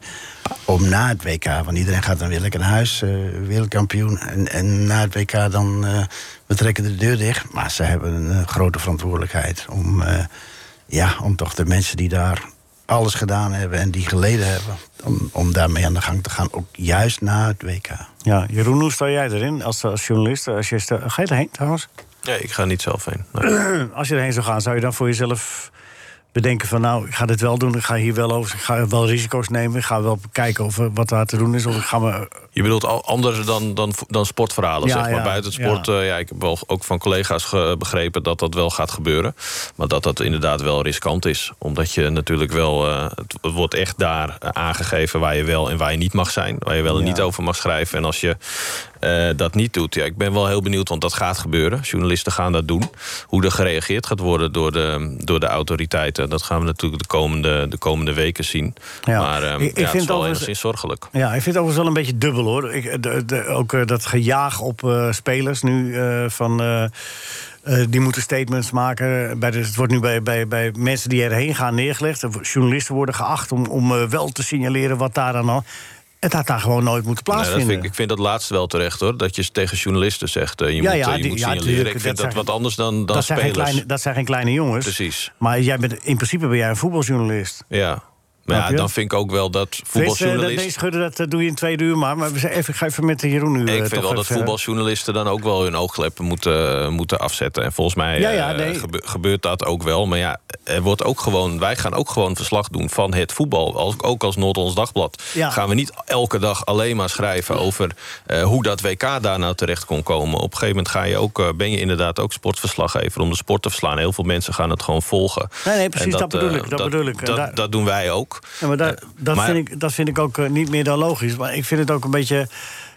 om na het WK, want iedereen gaat dan weer lekker naar huis, eh, wereldkampioen... En, en na het WK dan, eh, we trekken de deur dicht. Maar ze hebben een eh, grote verantwoordelijkheid om, eh, ja, om toch de mensen die daar alles gedaan hebben... en die geleden hebben, om, om daarmee aan de gang te gaan, ook juist na het WK. Ja, Jeroen, hoe sta jij erin als, als journalist? Als je ga je erheen trouwens? Nee, ik ga niet zelf heen. Nee. Als je erheen zou gaan, zou je dan voor jezelf bedenken van... nou, ik ga dit wel doen, ik ga hier wel over... ik ga wel risico's nemen, ik ga wel kijken of, er wat daar te doen is... of ik ga me... Je bedoelt al anders dan, dan, dan sportverhalen, Ja, zeg maar. ja, Buiten het sport, ja. ja. ja, ik heb wel ook van collega's begrepen dat dat wel gaat gebeuren. Maar dat dat inderdaad wel riskant is. Omdat je natuurlijk wel, eh, het wordt echt daar eh, aangegeven waar je wel en waar je niet mag zijn. Waar je wel en niet over mag schrijven. En als je eh, dat niet doet, ja, ik ben wel heel benieuwd, want dat gaat gebeuren. Journalisten gaan dat doen. Hoe er gereageerd gaat worden door de, door de autoriteiten, dat gaan we natuurlijk de komende, de komende weken zien. Ja. Maar eh, Ik- ik ja, vind het is wel enigszins zorgelijk. Ja, ik vind het overigens wel een beetje dubbel, hoor. Ik, de, de- ook eh, dat gejaag op eh, spelers nu eh, van... eh, eh, die moeten statements maken. Bij de, het wordt nu bij, bij, bij mensen die erheen gaan neergelegd. Journalisten worden geacht om, om eh, wel te signaleren wat daar dan al... Het had daar gewoon nooit moeten Nee, plaatsvinden. vind ik, ik vind dat laatste wel terecht hoor. Dat je tegen journalisten zegt: eh, je Ja, moet, ja, eh, je die- moet ja, signaleren. tuurlijk, ik vind dat dat, zijn- wat anders dan, dan dat, zijn spelers. kleine, dat zijn geen kleine jongens. Precies. Maar jij bent, in principe ben jij een voetbaljournalist. Ja. Maar ja, dan vind ik ook wel dat eh, dat, voetbaljournalisten. nee, schudden, dat eh, doe je in twee uur maar. Maar even, ga even met de Jeroen nu. eh, Ik toch vind wel dat voetbaljournalisten dan ook wel hun oogkleppen moeten, moeten afzetten. En volgens mij Ja, ja, eh, nee. gebe- gebeurt dat ook wel. Maar ja, er wordt ook gewoon, wij gaan ook gewoon verslag doen van het voetbal. Als, ook als Noord-Ons Dagblad. Ja. Gaan we niet elke dag alleen maar schrijven over eh, hoe dat WK daar nou terecht kon komen. Op een gegeven moment ga je ook, eh, ben je inderdaad ook sportverslaggever om de sport te verslaan. Heel veel mensen gaan het gewoon volgen. Nee, nee, precies, dat bedoel eh, ik, dat bedoel ik. Dat, dat doen wij ook. Ja, maar Eh, dat, maar- vind ik, dat vind ik ook eh, niet meer dan logisch. Maar ik vind het ook een beetje...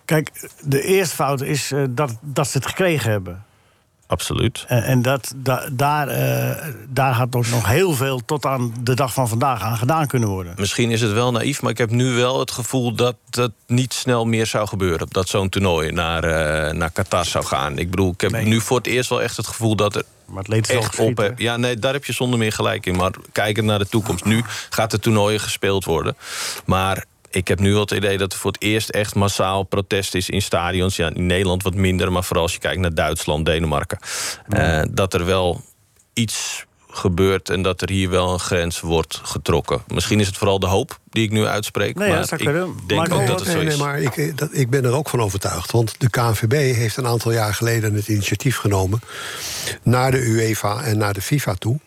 Kijk, de eerste fout is eh, dat, dat ze het gekregen hebben. Absoluut. En, en dat, da- daar, eh, daar had ook nog heel veel tot aan de dag van vandaag aan gedaan kunnen worden. Misschien is het wel naïef, maar ik heb nu wel het gevoel dat het niet snel meer zou gebeuren. Dat zo'n toernooi naar, eh, naar Qatar zou gaan. Ik bedoel, ik heb Nee. nu voor het eerst wel echt het gevoel dat er Maar het leed is echt op heb. Ja, nee, daar heb je zonder meer gelijk in. Maar kijkend naar de toekomst. Nu gaat de toernooien gespeeld worden. Maar ik heb nu wel het idee dat er voor het eerst echt massaal protest is in stadions. Ja, in Nederland wat minder, maar vooral als je kijkt naar Duitsland, Denemarken. eh, dat er wel iets gebeurt en dat er hier wel een grens wordt getrokken. Misschien is het vooral de hoop die ik nu uitspreek. Nee, ja, maar ik denk Maar ook nee, dat het zo nee, nee, is. maar ik, eh, dat, ik ben er ook van overtuigd. Want de KNVB heeft een aantal jaar geleden het initiatief genomen... naar de UEFA en naar de FIFA toe...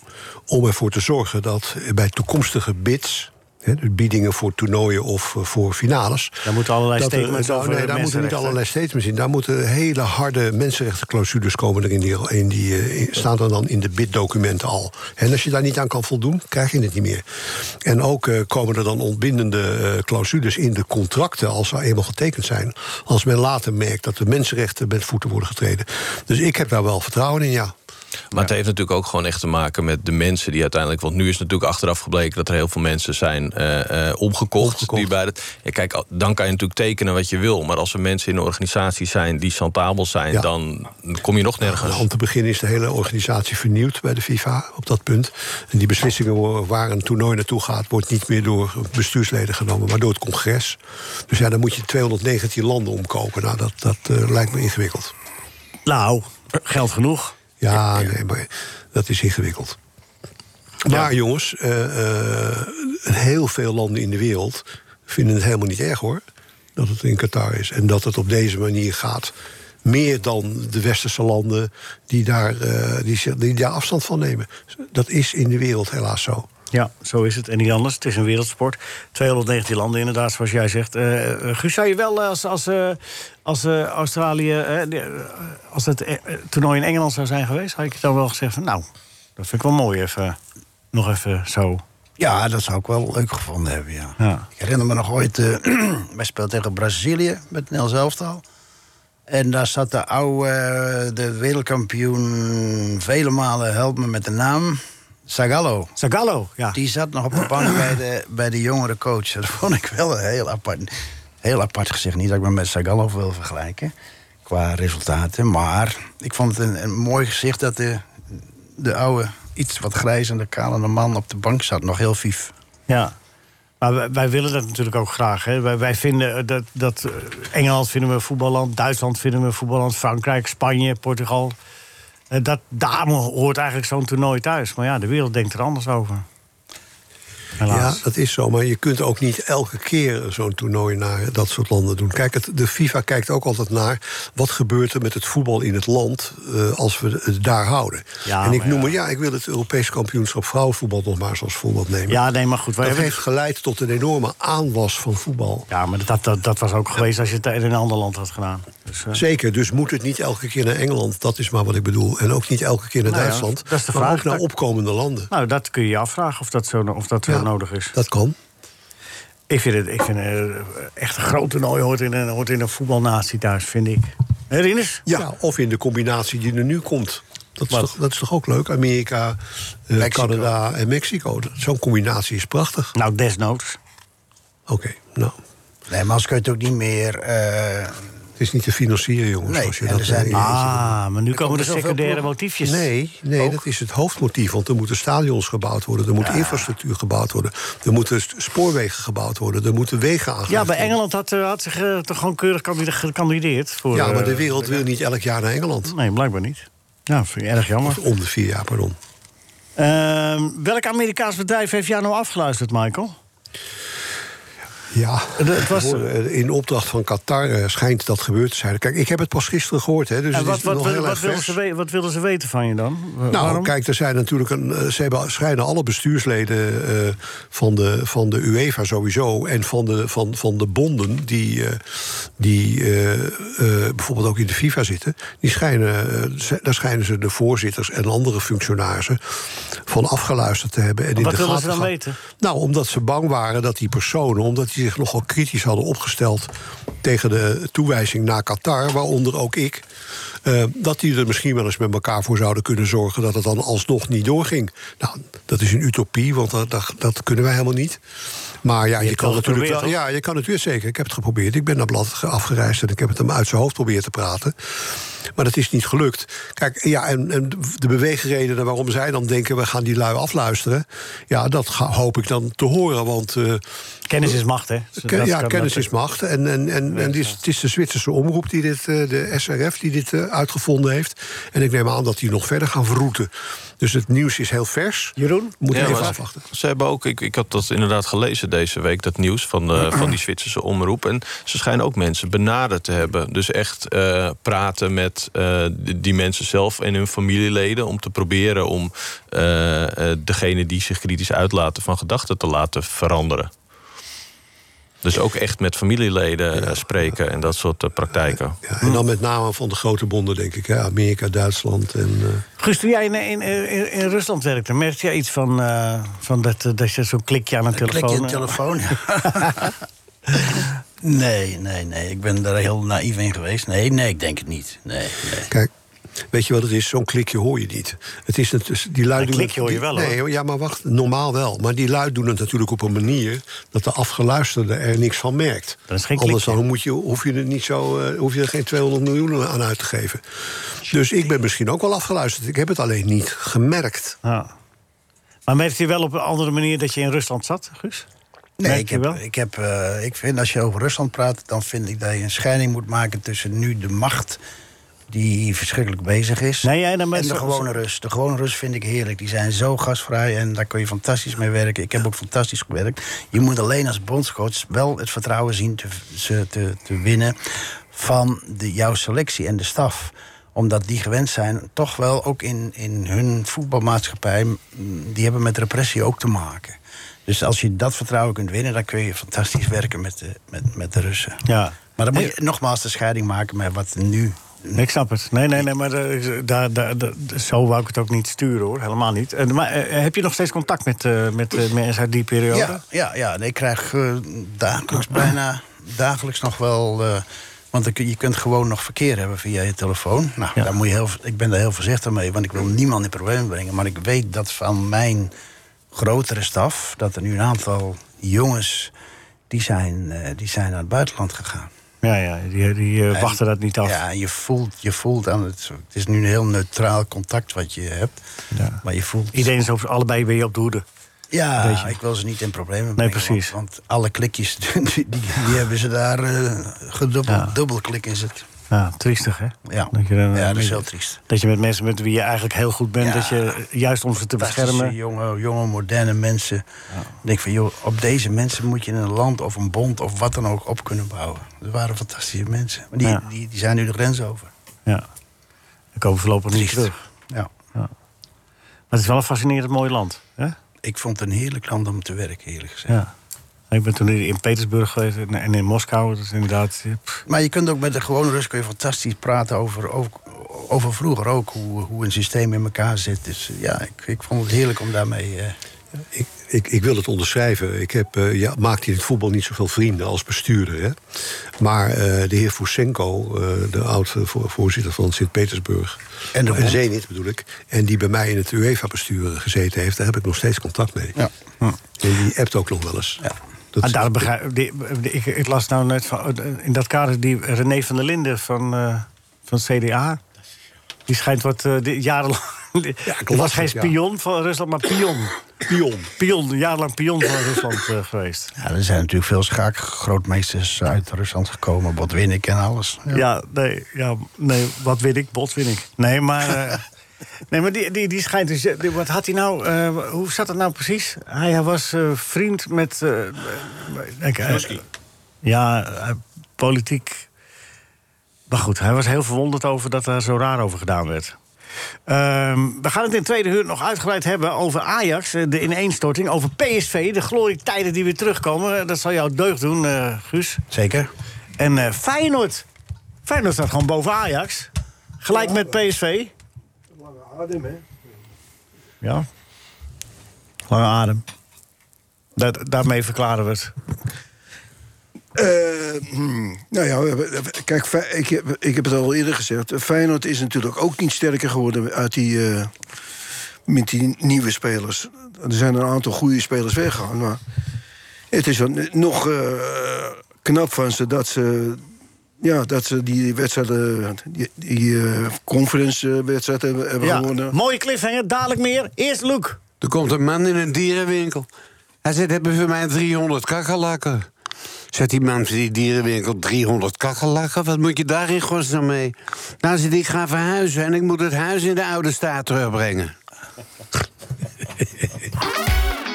om ervoor te zorgen dat bij toekomstige bids... Hè, dus biedingen voor toernooien of eh, voor finales. Daar moeten allerlei Dat er- statements over Nee, daar moeten niet allerlei statements in. Daar moeten hele harde mensenrechtenclausules komen er in die, in die eh, in- staan er dan in de BID-documenten al. En als je daar niet aan kan voldoen, krijg je het niet meer. En ook eh, komen er dan ontbindende eh, clausules in de contracten als ze eenmaal getekend zijn. Als men later merkt dat de mensenrechten met voeten worden getreden. Dus ik heb daar wel vertrouwen in, ja. Maar het heeft natuurlijk ook gewoon echt te maken met de mensen die uiteindelijk. Want nu is natuurlijk achteraf gebleken dat er heel veel mensen zijn eh, eh, omgekocht. Omgekocht. Die bij het, ja, kijk, dan kan je natuurlijk tekenen wat je wil. Maar als er mensen in een organisatie zijn die chantabel zijn, Ja. dan kom je nog nergens. Nou, om te beginnen is de hele organisatie vernieuwd bij de FIFA op dat punt. En die beslissingen waar een toernooi naartoe gaat, wordt niet meer door bestuursleden genomen, maar door het congres. Dus ja, dan moet je 219 landen omkopen. Nou, dat, dat eh, lijkt me ingewikkeld. Nou, geld genoeg. Ja, nee, maar dat is ingewikkeld. Maar jongens, eh, eh, heel veel landen in de wereld vinden het helemaal niet erg hoor. Dat het in Qatar is. En dat het op deze manier gaat. Meer dan de westerse landen die daar, eh, die, die daar afstand van nemen. Dat is in de wereld helaas zo. Ja, zo is het. En niet anders. Het is een wereldsport. 219 landen inderdaad, zoals jij zegt. Guus, zou je wel eh, als, als, als Australië... als het toernooi in Engeland zou zijn geweest... had ik dan wel gezegd van... nou, dat vind ik wel mooi even... nog even zo. Ja, dat zou ik wel leuk gevonden hebben, ja. Ja. Ik herinner me nog ooit, wij speelden tegen Brazilië met Nels Elftal. En daar zat de oude, de wereldkampioen, vele malen, help me met de naam, Zagallo. Zagallo, ja. Die zat nog op de bank bij de, bij de jongere coach. Dat vond ik wel een heel apart, heel apart gezegd. Niet dat ik me met Zagallo wil vergelijken, qua resultaten. Maar ik vond het een, een mooi gezicht dat de, de oude, iets wat grijzende, kalende man op de bank zat. Nog heel vief. Ja. Maar wij, wij willen dat natuurlijk ook graag. Hè. Wij, wij vinden eh, dat, dat eh, Engeland vinden we een voetballand, Duitsland vinden we een voetballand, Frankrijk, Spanje, Portugal. Dat, daar hoort eigenlijk zo'n toernooi thuis. Maar ja, de wereld denkt er anders over. Helaas. Ja, dat is zo. Maar je kunt ook niet elke keer zo'n toernooi naar dat soort landen doen. Kijk, het, de FIFA kijkt ook altijd naar wat gebeurt er met het voetbal in het land eh, als we het daar houden. Ja, en ik noem ja. ja, ik wil het Europees kampioenschap vrouwenvoetbal nog maar eens als voorbeeld nemen. Ja, nee, maar goed. Dat hebben heeft geleid tot een enorme aanwas van voetbal. Ja, maar dat, dat, dat was ook geweest als je het in een ander land had gedaan. Dus, eh, Zeker, dus moet het niet elke keer naar Engeland, dat is maar wat ik bedoel. En ook niet elke keer naar Nou ja, Duitsland, dat is de maar vraag. ook naar opkomende landen. nou, dat kun je je afvragen of dat zo, of dat zo Ja, nodig is. Dat kan. Ik vind het ik vind, eh, echt een groot toernooi hoort in een, hoort in een voetbalnatie thuis, vind ik. Hè, Rinus? Ja. of in de combinatie die er nu komt. Dat is, toch, dat is toch ook leuk? Amerika, eh, Mexico. Canada en Mexico. Zo'n combinatie is prachtig. Nou, desnoods. Oké, nou. Nee, maar als kun je het ook niet meer... eh, Het is niet te financieren, jongens. Nee, zoals je en dat er zijn- Ah, maar nu Er komen er secundaire motiefjes. Nee, nee dat is het hoofdmotief. Want er moeten stadions gebouwd worden. Er moet infrastructuur gebouwd worden. Er moeten spoorwegen gebouwd worden. Er moeten wegen aangelegd Ja, bij. Engeland had, eh, had zich eh, toch gewoon keurig kandide- gekandideerd. Voor, Ja, maar de eh, wereld wil niet elk jaar naar Engeland. Nee, blijkbaar niet. Ja, vind ik erg jammer. Of om de vier jaar, pardon. Ehm, welk Amerikaans bedrijf heeft jou nou afgeluisterd, Michael? Ja, het was- eh, in opdracht van Qatar eh, schijnt dat gebeurd te zijn. Kijk, ik heb het pas gisteren gehoord. Hè, dus en wat, wat, wat, wilden ze wat wilden ze weten van je dan? Nou, waarom? kijk, er zijn natuurlijk een, eh, ze hebben, schijnen alle bestuursleden van, de, van de UEFA sowieso en van de, van, van de bonden die, die bijvoorbeeld ook in de FIFA zitten, die schijnen, daar schijnen ze de voorzitters en andere functionarissen van afgeluisterd te hebben. En in wat de wilden ze dan gaan- weten? Nou, omdat ze bang waren dat die personen, omdat die zich nogal kritisch hadden opgesteld tegen de toewijzing naar Qatar, waaronder ook ik. eh, dat die er misschien wel eens met elkaar voor zouden kunnen zorgen dat het dan alsnog niet doorging. Nou, dat is een utopie, want dat, dat, dat kunnen wij helemaal niet. Maar ja, je, kan het natuurlijk wel. Ja, je kan het weer zeker. Ik heb het geprobeerd. Ik ben naar Blad afgereisd en ik heb het hem uit zijn hoofd proberen te praten. Maar dat is niet gelukt. Kijk, ja, en, en de beweegredenen waarom zij dan denken... we gaan die lui afluisteren... ja, dat ga- hoop ik dan te horen, want... eh, Kennis is macht, hè? Ken- ja, kennis is macht. En, en, en, en het, is, het is de Zwitserse omroep, die dit, eh, de SRF, die dit eh, uitgevonden heeft. En ik neem aan dat die nog verder gaan verroeten. Dus het nieuws is heel vers. Jeroen? Moet je Ja, even maar afwachten. Ze hebben ook, ik, ik had dat inderdaad gelezen deze week, dat nieuws van, de, van die Zwitserse omroep. En ze schijnen ook mensen benaderd te hebben. Dus echt eh, praten met eh, die- die mensen zelf en hun familieleden... om te proberen om eh, eh, degene die zich kritisch uitlaten... van gedachten te laten veranderen. Dus ook echt met familieleden eh, spreken en dat soort eh, praktijken. Ja, en dan met name van de grote bonden, denk ik. Hè? Amerika, Duitsland en... eh, Guus, toen jij in, in, in, in Rusland werkte, merkte jij iets van, eh, van dat, dat je zo'n klikje aan een Klik telefoon... je een telefoon? nee, nee, nee. Ik ben daar heel naïef in geweest. Nee, nee, ik denk het niet. Nee, nee. Kijk, weet je wat het is? Zo'n klikje hoor je niet. Het is het, dus die lui Een doen klikje het- hoor je wel, Nee, hoor. ja, maar wacht, normaal wel. Maar die lui doen het natuurlijk op een manier... dat de afgeluisterde er niks van merkt. Dat is geen Anders dan moet je, hoef je er niet zo, eh, hoef je er geen 200 miljoen aan uit te geven. Dus ik ben misschien ook wel afgeluisterd. Ik heb het alleen niet gemerkt. Ja. Maar merkte je wel op een andere manier dat je in Rusland zat, Guus? Nee, ik, heb, wel? ik, heb, eh, ik vind als je over Rusland praat, dan vind ik dat je een scheiding moet maken tussen nu de macht die verschrikkelijk bezig is. Nee, dan en de zo- gewone Rus. De gewone Rus vind ik heerlijk. Die zijn zo gastvrij en daar kun je fantastisch mee werken. Ik heb ook fantastisch gewerkt. Je moet alleen als bondscoach wel het vertrouwen zien te, te, te winnen van de, jouw selectie en de staf omdat die gewend zijn, toch wel ook in, in hun voetbalmaatschappij... die hebben met repressie ook te maken. Dus als je dat vertrouwen kunt winnen... dan kun je fantastisch werken met de, met, met de Russen. Ja. Maar dan moet je nogmaals de scheiding maken met wat nu... Ik snap het. Nee, nee, nee, maar eh, daar, daar, daar- zo wou ik het ook niet sturen, hoor. Helemaal niet. En, maar eh, heb je nog steeds contact met, eh, met eh, mensen uit die periode? Ja, ja, ja. Nee, ik krijg eh, dagelijks bijna dagelijks nog wel. eh, want je kunt gewoon nog verkeer hebben via je telefoon. Nou, Ja. daar moet je heel, ik ben daar heel voorzichtig mee, want ik wil niemand in problemen brengen. Maar ik weet dat van mijn grotere staf, dat er nu een aantal jongens. die zijn, eh, die zijn naar het buitenland gegaan. Ja, ja die, die eh, En- wachten dat niet af. Ja, je voelt, je voelt aan het. Het is nu een heel neutraal contact wat je hebt. Ja. Maar je voelt. Iedereen is op, allebei je op de hoede. Ja, Beetje. ik wil ze niet in problemen Nee, brengen. precies. Want, want alle klikjes, die, die, die hebben ze daar eh gedubbeld. Ja. Dubbelklik is het. Ja, triestig, hè? Ja, Dat je, dan, eh, ja dat is heel triest. Dat je met mensen met wie je eigenlijk heel goed bent... Ja. dat je eh, juist om ze te beschermen... Jonge, jonge, moderne mensen. Ik denk van, joh, op deze mensen moet je een land of een bond of wat dan ook op kunnen bouwen. Dat waren fantastische mensen. Maar die, Ja. die, die zijn nu de grens over. Ja. Dan komen voorlopig niet terug. Ja. Maar het is wel een fascinerend mooi land. Hè? Ik vond het een heerlijk land om te werken, eerlijk gezegd. Ja. Ik ben toen in Petersburg geweest en- in Moskou. Dat is inderdaad... pff, Maar je kunt ook met de gewone Rus kun je fantastisch praten over, over, over vroeger ook. Hoe, hoe een systeem in elkaar zit. Dus ja, ik, ik vond het heerlijk om daarmee... eh, Ik, ik, ik wil het onderschrijven. Ik heb, eh, ja, maakte in het voetbal niet zoveel vrienden als bestuurder. Hè? Maar eh, de heer Fousenko, eh, de oud-voorzitter van Sint-Petersburg... En de. Zenit bedoel ik... en die bij mij in het UEFA-bestuur gezeten heeft... daar heb ik nog steeds contact mee. Ja. En die appt ook nog wel eens. Ja. Dat, Ah, daar begrijp, die, die- ik, ik las nou net van, in dat kader die René van der Linden van, eh, van CDA. Die schijnt wat eh, die, jarenlang. die was lastig, geen ja. spion van Rusland, maar pion. pion. Pion, jarenlang pion van Rusland eh, geweest. Ja, er zijn natuurlijk veel schaakgrootmeesters uit Rusland gekomen. Botwinnik en alles. Ja. Ja, nee, ja, nee, wat weet ik, bot weet ik. Nee, maar, nee, maar die, die, die schijnt dus... die- Wat had hij nou... eh, hoe zat het nou precies? Hij was eh, vriend met... eh ik, eh, ja, eh, politiek... Maar goed, hij was heel verwonderd over dat er zo raar over gedaan werd. Ehm, we gaan het in het tweede uur nog uitgebreid hebben over Ajax, de ineenstorting. Over PSV, de glorietijden die weer terugkomen. Dat zal jou deugd doen, eh, Guus. Zeker. En eh, Feyenoord. Feyenoord staat gewoon boven Ajax. Gelijk met PSV. Adem, hè? Ja. Lange adem. Dat, daarmee verklaren we het. Eh, hmm, nou ja, kijk, ik heb, ik heb het al eerder gezegd. Feyenoord is natuurlijk ook niet sterker geworden uit die, eh, met die nieuwe spelers. Er zijn een aantal goede spelers weggegaan, maar het is wel nog eh, knap van ze dat ze. Ja, dat ze die wedstrijden, die, die eh, conference-wedstrijd hebben, hebben Ja, gewonnen. mooie cliffhanger, dadelijk meer. Eerst Luc. Er komt een man in een dierenwinkel. Hij zegt, hebben voor mij 300 kakkerlakken? Zegt die man van die dierenwinkel, 300 kakkerlakken? Wat moet je daar in godsnaam mee? Nou, zegt hij, ik ga verhuizen en ik moet het huis in de oude staat terugbrengen.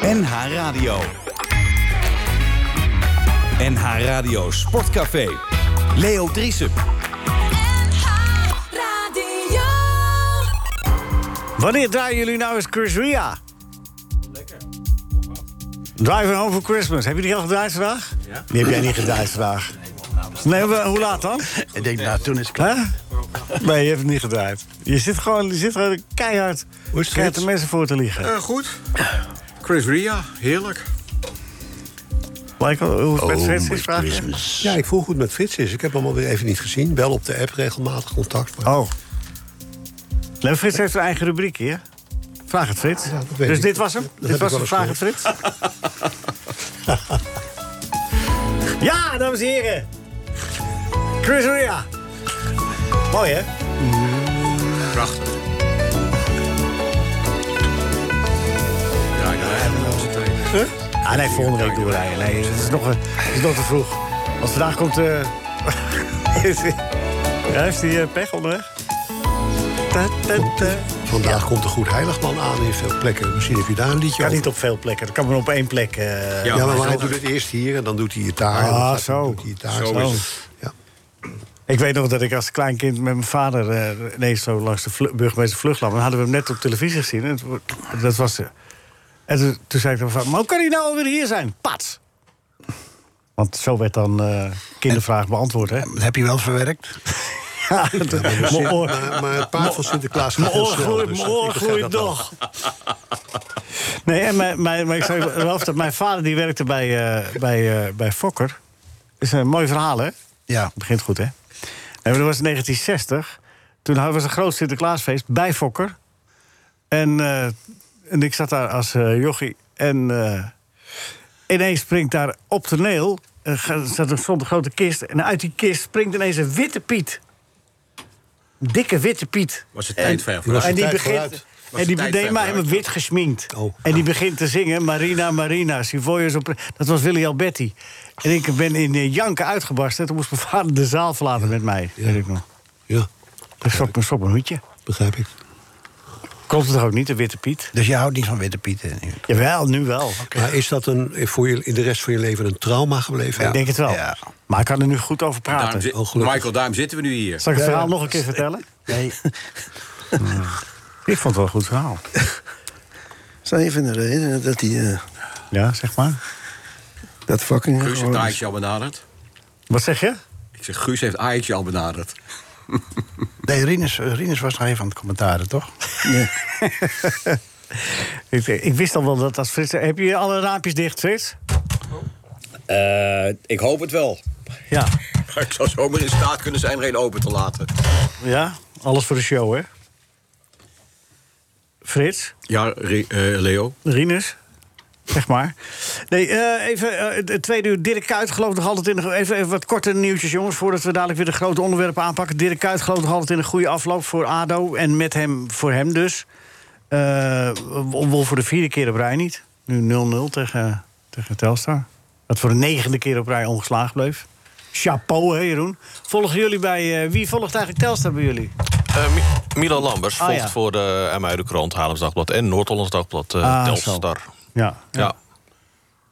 NH Radio. NH Radio Sportcafé. Leo Driesen, Radio. Wanneer draaien jullie nou eens Chris Ria? Lekker. Driving Home for Christmas. Heb je die al gedraaid vandaag? Ja. Die heb jij niet gedraaid vandaag. Nee, hoe laat dan? Ik denk, nou, toen is het klaar. Nee, je hebt het niet gedraaid. Je zit gewoon, je zit gewoon keihard, keihard de mensen voor te liggen. Uh, eh, goed. Chris Ria, heerlijk. Michael, hoe het met Frits my is, vraag je? Christmas. Ja, ik voel goed met Frits is. Ik heb hem alweer even niet gezien. Wel op de app regelmatig contact. Maar Oh. Nee, Frits heeft een eigen rubriek hier. Vraag het Frits. Ja, dat weet dus ik. dit was hem? Dat dit was hem, Vraag het Frits? ja, dames en heren. Chris Ria. Mooi, hè? Prachtig. Ja, ik heb nog onze tijd. Ah, nee, volgende week doorrijden. Nee, het is nog, het is nog te vroeg. Want vandaag komt... is ja, heeft hij eh, pech onderweg? Ta, ta, ta. Vandaag komt de Goed Heiligman aan in veel plekken. Misschien heb je daar een liedje Kan over. niet op veel plekken. Dat kan maar op één plek. eh. Ja, maar, maar hij doet het eerst hier en dan doet hij het daar. Ah, zo. doet hij het daar. Zo is het. Ja. Ik weet nog dat ik als klein kind met mijn vader... ineens zo langs de vlu- burgemeester Vluchtland... dan hadden we hem net op televisie gezien. En dat was... en toen, toen zei ik dan van... Maar hoe kan hij nou alweer hier zijn? Pats! Want zo werd dan eh kindervraag beantwoord, hè? Heb je wel verwerkt. Ja, dat- mijn oor- Maar, maar het paard van Sinterklaas gaat heel snel. dus mijn oor nog. Nee, en mijn, mijn, maar ik zei wel dat mijn vader die werkte bij, eh, bij, eh, bij Fokker. is een mooi verhaal, hè? Ja. Het begint goed, hè? En dat was in 1960. Toen hadden we een groot Sinterklaasfeest bij Fokker. En, en ik zat daar als eh, jochie. En eh, ineens springt daar op toneel... Er stond een grote kist. En uit die kist springt ineens een witte Piet. Een dikke witte Piet. Was het tijd En die begint... En die deed mij helemaal wit gesminkt. Oh. En die begint te zingen, Marina, Marina, si voglio sopra- Dat was Willy Alberti. En ik ben in eh, janken uitgebarsten. Toen moest mijn vader de zaal verlaten met mij. Weet ik nog. Ja, Ik stop, ik stop een hoedje. begrijp ik. Klopt het toch ook niet, de Witte Piet? Dus je houdt niet van Witte Piet. hè? Jawel, nu wel. Maar is dat een, voor je, in de rest van je leven een trauma gebleven? Ik denk het wel. Ja. Maar ik kan er nu goed over Daarom praten. Oh. Michael, daarom zitten we nu hier. Zal ik het verhaal nog een keer vertellen? Nee. Ik vond het wel een goed verhaal. Zijn een van de redenen dat hij eh, Ja, zeg maar. dat fucking... Guus heeft. Ajax al benaderd. Wat zeg je? Ik zeg, Guus heeft Ajax al benaderd. Nee, Rinus, Rinus was nog even aan het commentaren, toch? Ik, ik wist al wel dat als Frits... Heb je alle raampjes dicht, Frits? Eh, ik hoop het wel. Ja. Ik zou zomaar in staat kunnen zijn er een open te laten. Ja, alles voor de show, hè? Frits? Ja, Re- eh, Leo. Rinus? Zeg maar. Nee, eh, even eh, het tweede uur. Dirk Kuyt gelooft nog altijd in... Een, even, even wat korte nieuwtjes, jongens... voordat we dadelijk weer de grote onderwerpen aanpakken. Dirk Kuyt gelooft nog altijd in een goede afloop voor ADO... en met hem, voor hem dus. Eh Wol voor de vierde keer op rij niet. Nu 0-0 tegen, tegen Telstar. Dat voor de negende keer op rij ongeslagen bleef. Chapeau, hè, Jeroen? Volgen jullie bij... wie volgt eigenlijk Telstar bij jullie? Mi- Milan Lambers Ah, volgt ja. voor de Krant, Haarlems Dagblad en Noord-Hollands Dagblad Ah, Telstar. Ja. Ja.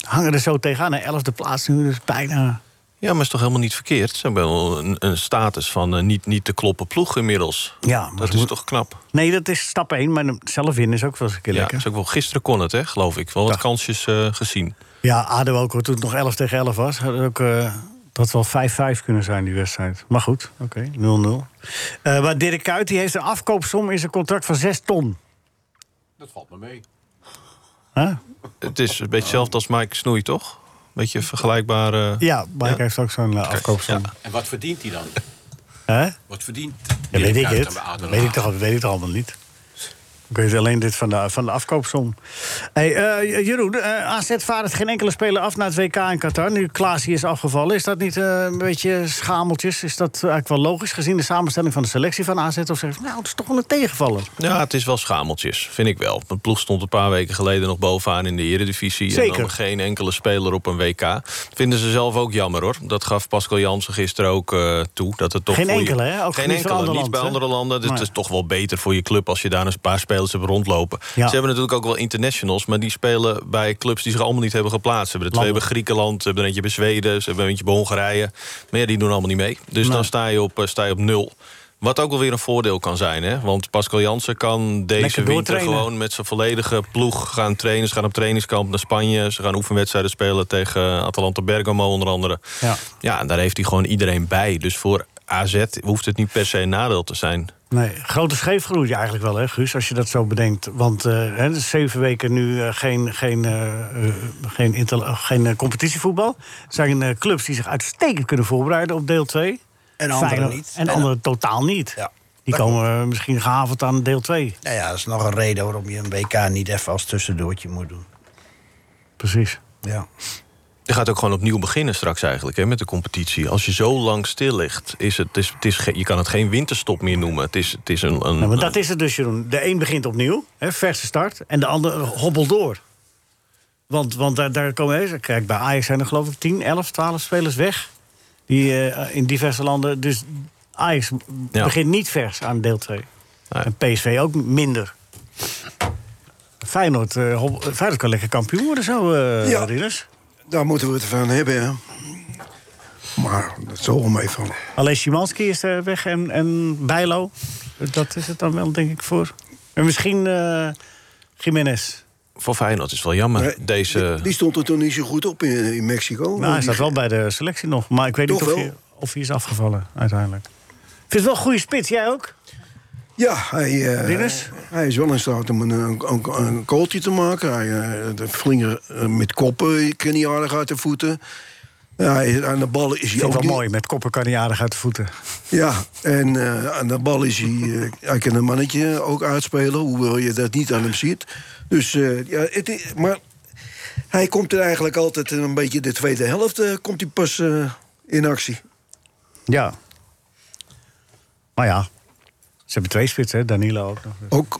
Hangen er zo tegenaan, hè? Elfde plaats nu, dus bijna... ja, maar is toch helemaal niet verkeerd? Ze hebben wel een, een status van eh, niet, niet te kloppen ploeg inmiddels. Ja, maar Dat is moet- toch knap? Nee, dat is stap 1, maar zelf winnen is ook wel eens een keer Ja, lekker. is ook wel, gisteren kon het, hè, geloof ik. Wel wat Dag. kansjes eh, gezien. Ja, ADO ook, toen het nog 11 tegen 11 was. Had ook, eh, dat wel 5-5 kunnen zijn, die wedstrijd. Maar goed, oké, 0-0. Eh, maar Dirk Kuyt die heeft een afkoopsom in zijn contract van 6 ton. Dat valt me mee. Huh? Het is een beetje hetzelfde als Mike Snoei, toch? Beetje vergelijkbaar. eh, Ja, Mike heeft ook zo'n afkoopsom. ja. En wat verdient hij dan? Hè? Wat verdient Ja, weet ik het. weet ik, toch, weet ik toch allemaal niet. Ik weet alleen dit van de, van de afkoopsom. Hey, eh, Jeroen, eh, AZ vaart geen enkele speler af naar het WK in Qatar. Nu Klaas hier is afgevallen. Is dat niet eh, een beetje schameltjes? Is dat eigenlijk wel logisch gezien de samenstelling van de selectie van AZ? Of zeg nou, het is toch wel een tegenvaller. Ja, het is wel schameltjes, vind ik wel. Mijn ploeg stond een paar weken geleden nog bovenaan in de Eredivisie. En Zeker. dan geen enkele speler op een WK. Vinden ze zelf ook jammer, hoor. Dat gaf Pascal Jansen gisteren ook toe. Dat het toch Geen je- enkele, hè? Ook geen enkele, niet bij andere landen. Dus het is toch wel beter voor je club... als je daar een paar spelers hebt rondlopen. Ja. Ze hebben natuurlijk ook wel internationals... maar die spelen bij clubs die zich allemaal niet hebben geplaatst. Ze hebben er twee bij. Griekenland, ze hebben er eentje bij Zweden... ze hebben er eentje bij Hongarije. Maar ja, die doen allemaal niet mee. Dus Nee. dan sta je op, eh, sta je op nul. Wat ook wel weer een voordeel kan zijn, hè? Want Pascal Jansen kan deze winter gewoon met zijn volledige ploeg gaan trainen. Ze gaan op trainingskamp naar Spanje. Ze gaan oefenwedstrijden spelen tegen Atalanta Bergamo onder andere. Ja. Ja, en daar heeft hij gewoon iedereen bij. Dus voor AZ hoeft het niet per se een nadeel te zijn. Nee, grote scheefgroei eigenlijk wel, hè, Guus, als je dat zo bedenkt. Want eh, hè, dus zeven weken nu eh, geen, geen, eh, eh, geen, inter- geen competitievoetbal. Er zijn eh, clubs die zich uitstekend kunnen voorbereiden op deel 2. En anderen niet. En En- anderen totaal niet. Ja. Die komen misschien gehavend aan deel 2. Nou ja, dat is nog een reden waarom je een WK niet even als tussendoortje moet doen. Precies. Ja. Je gaat ook gewoon opnieuw beginnen straks eigenlijk hè, met de competitie. Als je zo lang stil ligt, is het, is, het is, je kan het geen winterstop meer noemen. Het is, het is een, een, Nou, maar dat is het dus, Jeroen. De een begint opnieuw, hè, verse start. En de ander hobbelt door. Want, want daar, daar komen... Kijk, bij Ajax zijn er geloof ik 10, 11, 12 spelers weg. Die eh, in diverse landen... Dus Ajax Ja. begint niet vers aan deel 2. Nee. En PSV ook minder. Feyenoord, eh, hob- Feyenoord kan lekker kampioen worden zo, eh Ja. Daar moeten we het van hebben, hè. Maar dat zal wel meevallen. Alleen Szymanski is er weg en, en Bijlo. Dat is het dan wel, denk ik, voor. En misschien eh Jiménez. Voor Feyenoord is wel jammer. Nee, Deze, Die, die stond er toen niet zo goed op in, in Mexico. Nou, hij staat wel bij de selectie nog. Maar ik weet niet of hij, of hij is afgevallen uiteindelijk. Ik vind het wel een goede spits, jij ook? Ja, hij, eh, hij is wel in staat om een, een, een, een kooltje te maken. Hij, eh, de flinger eh, met koppen kan hij aardig uit de voeten. Ja, aan de bal is hij ook wel niet- mooi, met koppen kan hij aardig uit de voeten. Ja, en eh, aan de bal is hij... eh, hij kan een mannetje ook uitspelen, hoewel je dat niet aan hem ziet. Dus, eh, ja, het, is- maar hij komt er eigenlijk altijd een beetje de tweede helft... eh, komt hij pas eh, in actie. Ja. Maar ja, ze hebben twee spitsen, hè? Danilo ook nog. Dus Ook,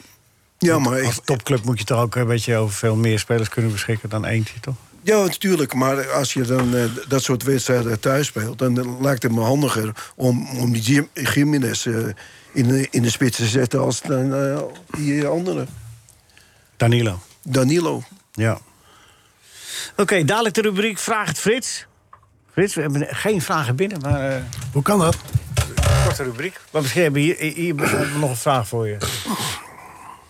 ja, maar... Als topclub moet je toch ook een beetje over veel meer spelers kunnen beschikken dan eentje, toch? Ja, natuurlijk. Maar als je dan eh, dat soort wedstrijden thuis speelt... dan lijkt het me handiger om, om die Jim- Jiménez eh, in, de, in de spits te zetten... als dan, eh, die andere. Danilo. Danilo. Ja. Oké, dadelijk de rubriek Vraag het Frits. Frits, we hebben geen vragen binnen, maar... eh, Hoe kan dat? Korte rubriek. Maar misschien hebben we hier, hier hebben we nog een vraag voor je.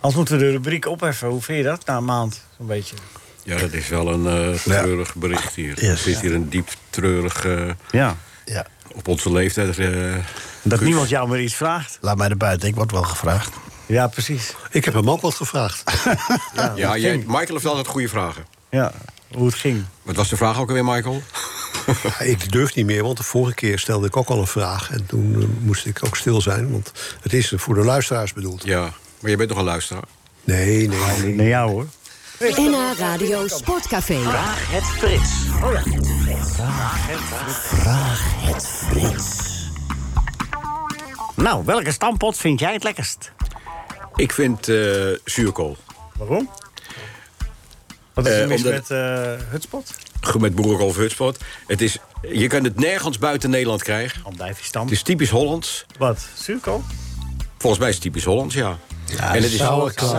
Als moeten we de rubriek opheffen. Hoe vind je dat na een maand, zo'n beetje? Ja, dat is wel een eh, treurig bericht hier. Yes. Er zit hier een diep treurig... eh, Ja. Ja. op onze leeftijd... eh, Dat niemand jou meer iets vraagt. Laat mij er buiten, ik word wel gevraagd. Ja, precies. Ik heb hem ook wat gevraagd. Ja, jij, Michael heeft altijd goede vragen. Ja, hoe het ging. Wat was de vraag ook alweer, Michael? Ja, ik durf niet meer, want de vorige keer stelde ik ook al een vraag. En toen eh, moest ik ook stil zijn, want het is voor de luisteraars bedoeld. Ja, maar je bent nog een luisteraar. Nee, nee, nee. Nee, jou hoor. NH Radio Sportcafé. Nou, welke stampot vind jij het lekkerst? Ik vind eh zuurkool. Waarom? Wat is er Eh, mis omdat- met eh hutspot? Met boerenkool of hutspot. Het is, je kan het nergens buiten Nederland krijgen. Het is typisch Hollands. Wat? Zuurkool? Volgens mij is het typisch Hollands, ja. en het is Sauerkraut.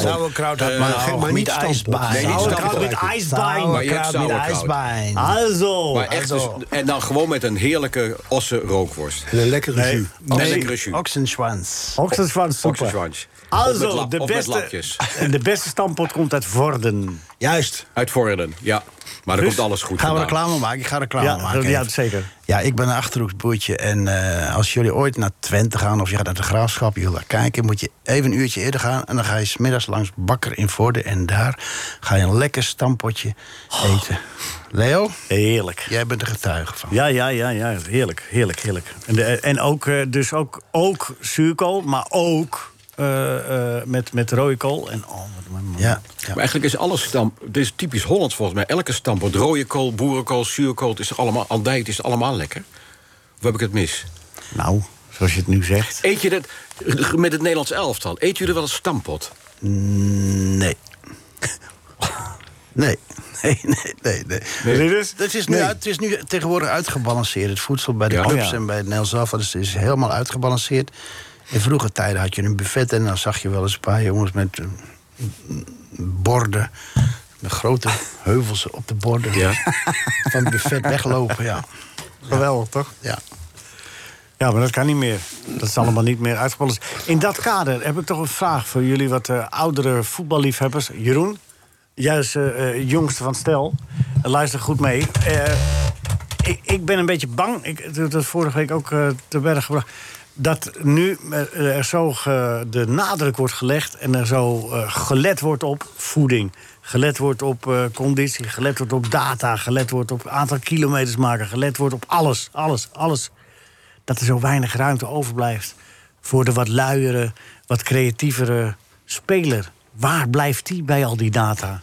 Sauerkraut maar, geen- ook maar niet ijsbein. Nee, niet Sauerkraut met ijsbein. Maar je hebt Sauerkraut met sauerkraut. ijsbein. Also. Maar echt dus, also. en dan gewoon met een heerlijke osse rookworst. En een lekkere Nee. jus. Nee. een lekkere jus. Oxenschwanz. Oxenschwanz super. Oxenschwanz. Also, de beste, lapjes. de beste stampot komt uit Vorden. Juist. Uit Vorden, ja. Maar er Dus komt alles goed Gaan we vandaan. reclame maken? Ik ga reclame Ja, maken. ja, zeker. Ja, ik ben een Achterhoeksboertje. En eh, als jullie ooit naar Twente gaan of je gaat naar de Graafschap... je wil daar kijken, moet je even een uurtje eerder gaan... en dan ga je smiddags langs Bakker in Vorden... en daar ga je een lekker stampotje eten. Leo, Heerlijk. jij bent er getuige van. Ja, ja, ja, ja. Heerlijk, heerlijk, heerlijk. En, de, en ook, eh, dus ook, ook zuurkool, maar ook met, met rode kool. En, oh, wat een- Ja, ja. Maar eigenlijk is alles stamp... Het is typisch Hollands volgens mij. Elke stampot, rode kool, boerenkool, zuurkool... Het is allemaal, andijt is allemaal lekker. Of heb ik het mis? Nou, zoals je het nu zegt. Eet je dat met het Nederlands elftal? Eet jullie wel een stampot? Nee. Nee. Nee, nee, nee. nee. Dit is- Het is, nu, het is nu tegenwoordig uitgebalanceerd. Het voedsel bij de Ja. clubs Oh, ja. en bij het Nederlands elftal is helemaal uitgebalanceerd. In vroege tijden had je een buffet en dan zag je wel eens een paar jongens met eh, borden. Met grote heuvels op de borden. Ja. Van het buffet weglopen, ja. Geweldig, toch? ja. Ja, maar dat kan niet meer. Dat is allemaal niet meer uitgepolderd. In dat kader heb ik toch een vraag voor jullie wat eh, oudere voetballiefhebbers. Jeroen, jij is eh, jongste van het stel. Luister goed mee. Eh, ik, ik ben een beetje bang, ik heb dat vorige week ook eh, te berg gebracht... dat nu eh, er zo ge- de nadruk wordt gelegd... en er zo eh, gelet wordt op voeding. Gelet wordt op eh, conditie, gelet wordt op data... gelet wordt op aantal kilometers maken... gelet wordt op alles, alles, alles dat er zo weinig ruimte overblijft voor de wat luiere, wat creatievere speler. Waar blijft die bij al die data?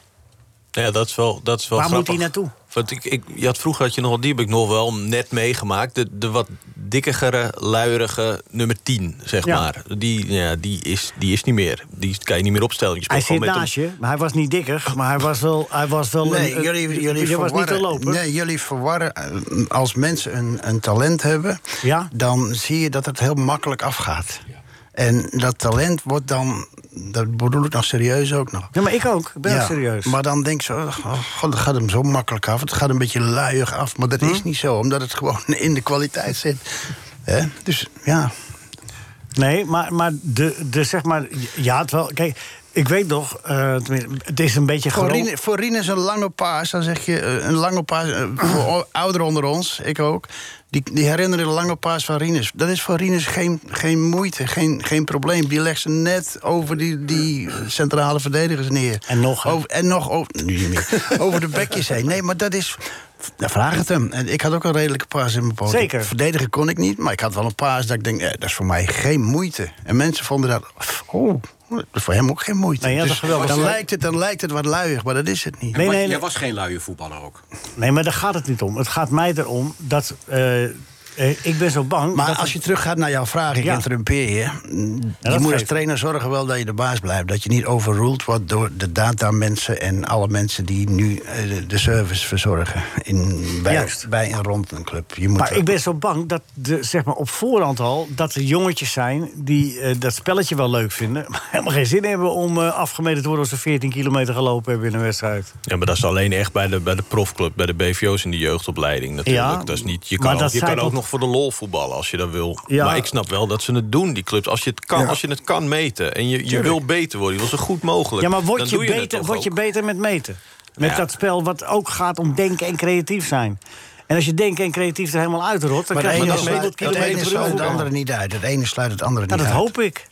Ja, dat is wel, dat is wel Waar moet hij naartoe? Want ik, ik, je had vroeger had je nog die heb ik nog wel net meegemaakt. De, de wat dikkere, luierige nummer 10, zeg Ja. maar. Die, ja, die, is, die is niet meer. Die kan je niet meer opstellen. Je Hij speelt zit gewoon naast met je, maar hij was niet dikker. Maar hij was wel, hij was wel Nee, een, jullie, jullie je was niet te verwarren, lopen. Nee, jullie verwarren. eh, Als mensen een, een talent hebben, Ja? dan zie je dat het heel makkelijk afgaat. En dat talent wordt dan, dat bedoel ik nog serieus ook nog. Ja, maar ik ook. Ik ben Ja, serieus. Maar dan denk je, zo, oh, god, dat gaat hem zo makkelijk af. Het gaat een beetje luiig af. Maar dat Hm? is niet zo, omdat het gewoon in de kwaliteit zit. Hè? Dus ja, Nee, maar, maar de, de zeg maar. Ja, het wel. Kijk, ik weet nog. eh, het is een beetje Voor gewoon. Rien, voor Rien is een lange paas, dan zeg je eh, een lange paas. eh, voor ouderen onder ons, ik ook. Die, die herinneren de lange paas van Rinus. Dat is voor Rinus geen, geen moeite, geen, geen probleem. Die legt ze net over die, die centrale verdedigers neer. En nog? Over, en nog over, nu niet meer, over de bekjes heen. Nee, maar dat is. Nou, vraag het hem. En ik had ook een redelijke paas in mijn poot. Zeker. Verdedigen kon ik niet, maar ik had wel een paas dat ik denk, eh, dat is voor mij geen moeite. En mensen vonden dat. Oh, dat is voor hem ook geen moeite. Nee, ja, dat Dus dan, lijkt het, dan lijkt het wat luiig, maar dat is het niet. Nee, nee, Jij was geen luie voetballer ook. Nee, maar daar gaat het niet om. Het gaat mij erom dat. eh, ik ben zo bang. Maar dat als je teruggaat naar jouw vraag, ik Ja. interrumpeer je. je moet als trainer zorgen wel dat je de baas blijft. Dat je niet overruled wordt door de datamensen en alle mensen die nu eh, de, service verzorgen. In, bij, Juist. bij en rond een club. Je moet Maar wel- ik ben zo bang dat de, zeg maar op voorhand al... dat er jongetjes zijn die eh, dat spelletje wel leuk vinden... maar helemaal geen zin hebben om eh, afgemeten te worden... als ze 14 kilometer gelopen hebben in een wedstrijd. Ja, maar dat is alleen echt bij de, bij de profclub, bij de BVO's in de jeugdopleiding natuurlijk. Ja, dat is niet, je maar kan, ook, dat je kan ook toch- nog voor de lol voetballen als je dat wil. Ja. Maar ik snap wel dat ze het doen, die clubs. Als je het kan, Ja. als je het kan meten en je, je wil beter worden, je wil zo goed mogelijk. Ja, maar dan word je, doe het beter, word je beter met meten? Met Ja. dat spel wat ook gaat om denken en creatief zijn. En als je denken en creatief er helemaal uitrot... dan maar krijg het je sluit, 100 het kilometer ene sluit het andere niet uit. Het ene sluit het andere Ja, niet dat uit. hoop ik.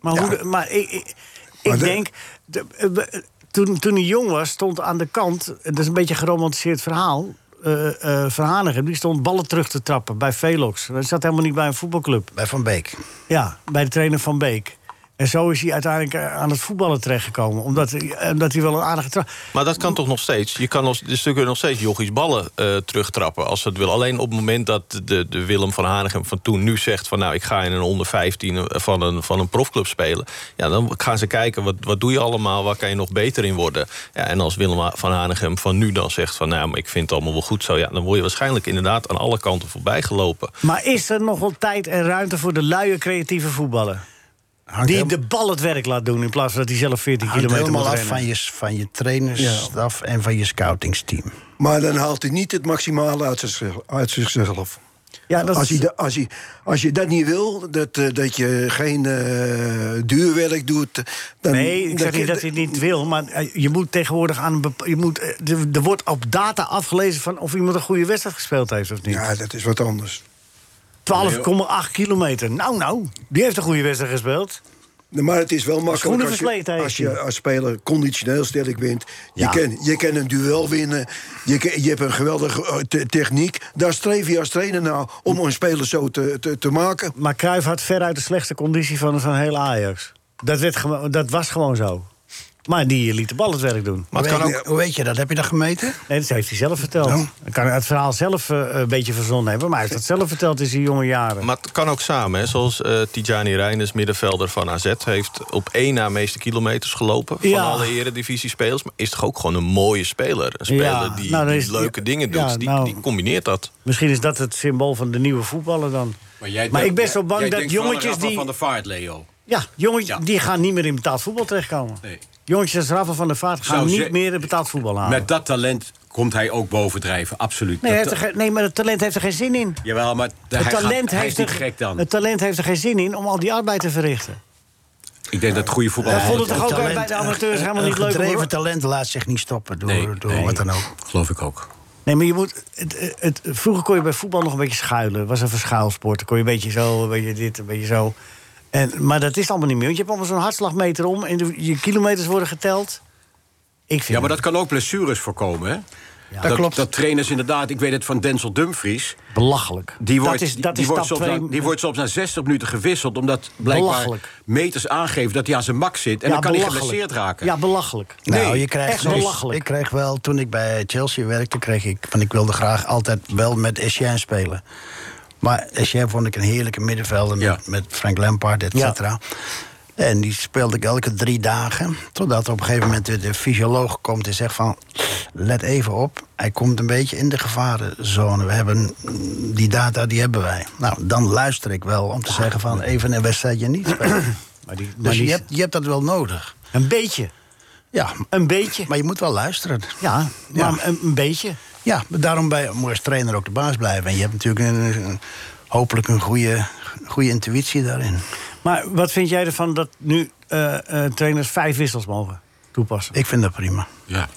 Maar, Ja. maar ik, ik, ik Maar de- denk... de- toen, toen hij jong was, stond aan de kant... dat is een beetje een geromantiseerd verhaal... eh Verhanigem, die stond ballen terug te trappen bij Velox. Hij zat helemaal niet bij een voetbalclub. Bij Van Beek. Ja, bij de trainer van Beek. En zo is hij uiteindelijk eh, aan het voetballen terechtgekomen. Omdat, hij- eh, omdat hij wel een aardige trap... Maar dat kan toch nog steeds? Je kan nog, dus kunnen nog steeds jochies ballen eh, terugtrappen als ze het willen. Alleen op het moment dat de, de Willem van Hanegem van toen nu zegt... van nou, ik ga in een onder 15 van een, van een profclub spelen... ja, dan gaan ze kijken, wat, wat doe je allemaal? Waar kan je nog beter in worden? Ja, en als Willem van Hanegem van nu dan zegt van... nou, maar ik vind het allemaal wel goed zo... Ja, dan word je waarschijnlijk inderdaad aan alle kanten voorbij gelopen. Maar is er nog wel tijd en ruimte voor de luie creatieve voetballer? Hangt Die de bal het werk laat doen in plaats van dat hij zelf 14 hangt kilometer moet helemaal af van je, van je trainersstaf en van je scoutingsteam. Maar dan haalt hij niet het maximale uit zichzelf. Uit zichzelf. Ja, dat Als, is- da- als, je dat niet wil, dat, eh, dat je geen eh, duurwerk doet... Dan, Nee, ik zeg dan- niet dat hij het niet wil, maar eh, je moet tegenwoordig aan je moet, Er wordt op data afgelezen van of iemand een goede wedstrijd gespeeld heeft of niet. Ja, dat is wat anders. 12,8 kilometer. Nou, nou, die heeft een goede wedstrijd gespeeld. Maar het is wel makkelijk als je, als je hij. als speler conditioneel sterk bent. Je, Ja. kan, je kan een duel winnen. Je, kan- je hebt een geweldige eh, te- techniek. Daar streef je als trainer naar om een speler zo te, te, te maken. Maar Cruijff had veruit de slechtste conditie van, van heel Ajax. Dat, werd dat was gewoon zo. Maar die liet de bal het werk doen. Maar het kan weet, ook... hoe weet je dat? Heb je dat gemeten? Nee, dat heeft hij zelf verteld. Oh. Ik kan het verhaal zelf eh, een beetje verzonnen hebben... maar hij heeft dat zelf verteld in zijn jonge jaren. Maar het kan ook samen, hè? zoals eh Tijani Reinders, middenvelder van AZ... heeft op één na meeste kilometers gelopen van Ja. alle eredivisie-spelers. Maar is toch ook gewoon een mooie speler? Een speler Ja, die, nou, dan die is- leuke dingen doet, ja, die, nou- die combineert dat. Misschien is dat het symbool van de nieuwe voetballer dan. Maar, jij Maar ik ben zo bang jij dat jongetjes die- van de Vaart, Leo. Ja, jongetjes Ja. die gaan niet meer in betaald voetbal terechtkomen. Nee. Jongetjes als Rafa van der Vaart gaan Zou niet ze- meer in betaald voetbal halen. Met dat talent komt hij ook bovendrijven, absoluut. Nee, er geen- nee, maar het talent heeft er geen zin in. Jawel, maar Het gaat- talent, hij is heeft niet er, gek dan. het talent heeft er geen zin in om al die arbeid te verrichten. Ik denk dat goede voetbal... Dat vond het toch ook Talent, bij de amateurs helemaal een niet leuk? gedreven talent laat zich niet stoppen door, Nee, door nee. wat dan ook. Geloof ik ook. Nee, maar je moet. Het, het, vroeger kon je bij voetbal nog een beetje schuilen. Het was een verschuilsport. Dan kon je een beetje zo, een beetje dit, een beetje zo. En, maar dat is allemaal niet meer. Want je hebt allemaal zo'n hartslagmeter om en de- je kilometers worden geteld. Ik vind Ja, maar dat kan ook blessures voorkomen, hè? dat, klopt. Dat trainers inderdaad, ik weet het van Denzel Dumfries... belachelijk. Die wordt, dat is, dat die, is wordt soms twee. na, die wordt soms na 60 minuten gewisseld... omdat blijkbaar Belachelijk. meters aangeven dat hij aan zijn max zit... en Ja, dan kan hij geblesseerd raken. Ja, belachelijk. Nou, Nee, je krijgt echt belachelijk. Ik kreeg wel, toen ik bij Chelsea werkte, kreeg ik van ik wilde graag altijd wel met Etienne spelen. Maar Etienne vond ik een heerlijke middenvelder Ja. met, met Frank Lampard, et Ja. cetera. En die speelde ik elke drie dagen. Totdat op een gegeven moment de, de fysioloog komt en zegt van... let even op, hij komt een beetje in de gevarenzone. We hebben die data, die hebben wij. Nou, dan luister ik wel om te zeggen van... even een wedstrijdje niet spelen. Maar die, maar Dus je hebt, je hebt dat wel nodig. Een beetje. Ja, Een beetje. maar je moet wel luisteren. Ja, Ja. maar een, een beetje. Ja, daarom bij, moet je als trainer ook de baas blijven. En je hebt natuurlijk een, een- hopelijk een goede, goede intuïtie daarin. Maar wat vind jij ervan dat nu eh, eh, trainers vijf wissels mogen toepassen? Ik vind dat prima. Ja.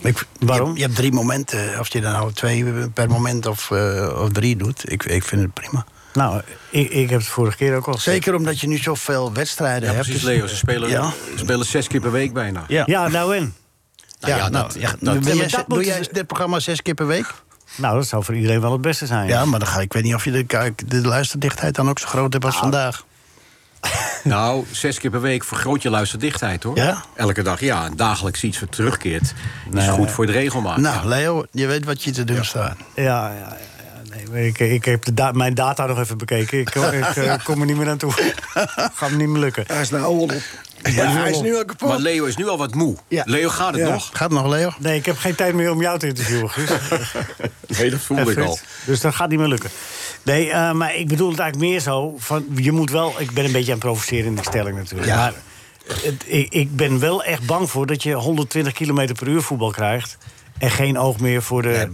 Ik, Waarom? Je, je hebt drie momenten. Of je dan nou twee per moment of, eh, of drie doet. Ik, ik vind het prima. Nou, ik, ik heb het vorige keer ook al gezegd. Zeker omdat je nu zoveel wedstrijden Ja, hebt. precies, dus- Leo. Ze spelen, Ja. ze spelen zes keer per week bijna. Ja, Ja, nou en? Ja, ja, nou, dat- ja, dat- doe Ja, jij- dat doe dit programma zes keer per week? Nou, dat zou voor iedereen wel het beste zijn. Ja, maar dan ga, ik weet niet of je de, kijk, de luisterdichtheid dan ook zo groot hebt als Nou, vandaag. Nou, zes keer per week vergroot je luisterdichtheid, hoor. Ja? Elke dag, ja. En dagelijks iets wat terugkeert. Is goed voor de regelmaat. Nou, ja. Leo, je weet wat je te doen staat. Ja, ja, ja. ja, Nee, maar ik, ik heb de da- mijn data nog even bekeken. Ik, ik, eh, kom er niet meer aan toe. Gaat me niet meer lukken. Hij is nou op. Ja, hij is nu al kapot. Maar Leo is nu al wat moe. Ja. Leo, gaat het Ja. nog? Gaat het nog, Leo? Nee, ik heb geen tijd meer om jou te interviewen, Guus. Nee, dat voelde En ik al. Dus dat gaat niet meer lukken. Nee, eh, maar ik bedoel het eigenlijk meer zo. Van, je moet wel. Ik ben een beetje aan het provoceren in die stelling natuurlijk. Ja. Maar het, ik, ik ben wel echt bang voor dat je 120 km per uur voetbal krijgt. En geen oog meer voor de.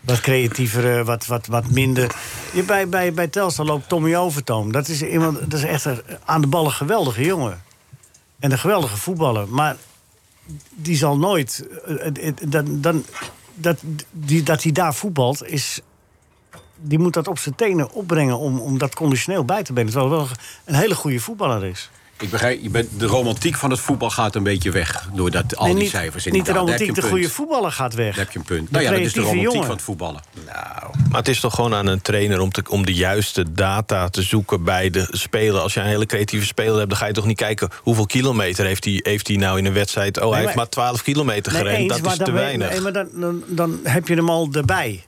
Wat creatievere, wat, wat, wat minder. Je, bij, bij, bij Telstar loopt Tommy Overtoom. Dat is, iemand, dat is echt een aan de bal een geweldige jongen. En een geweldige voetballer. Maar die zal nooit. eh, eh, Dan, dan, dat, die, dat hij daar voetbalt is die moet dat op zijn tenen opbrengen om, om dat conditioneel bij te benen. Terwijl hij wel een hele goede voetballer is. Ik begrijp, je bent, de romantiek van het voetbal gaat een beetje weg. Doordat al Nee, die niet, cijfers in niet de Daar heb je romantiek, de een goede punt. voetballer gaat weg. Daar heb je een punt. De Nou ja, dat is de creatieve romantiek jongen. van het voetballen. Maar het is toch gewoon aan een trainer om, te, om de juiste data te zoeken bij de speler. Als je een hele creatieve speler hebt, dan ga je toch niet kijken hoeveel kilometer heeft hij, heeft hij nou in een wedstrijd. Oh, hij heeft maar- maar 12 kilometer Nee, gerend. eens, dat is te weinig. nee, maar dan, dan, dan heb je hem al erbij.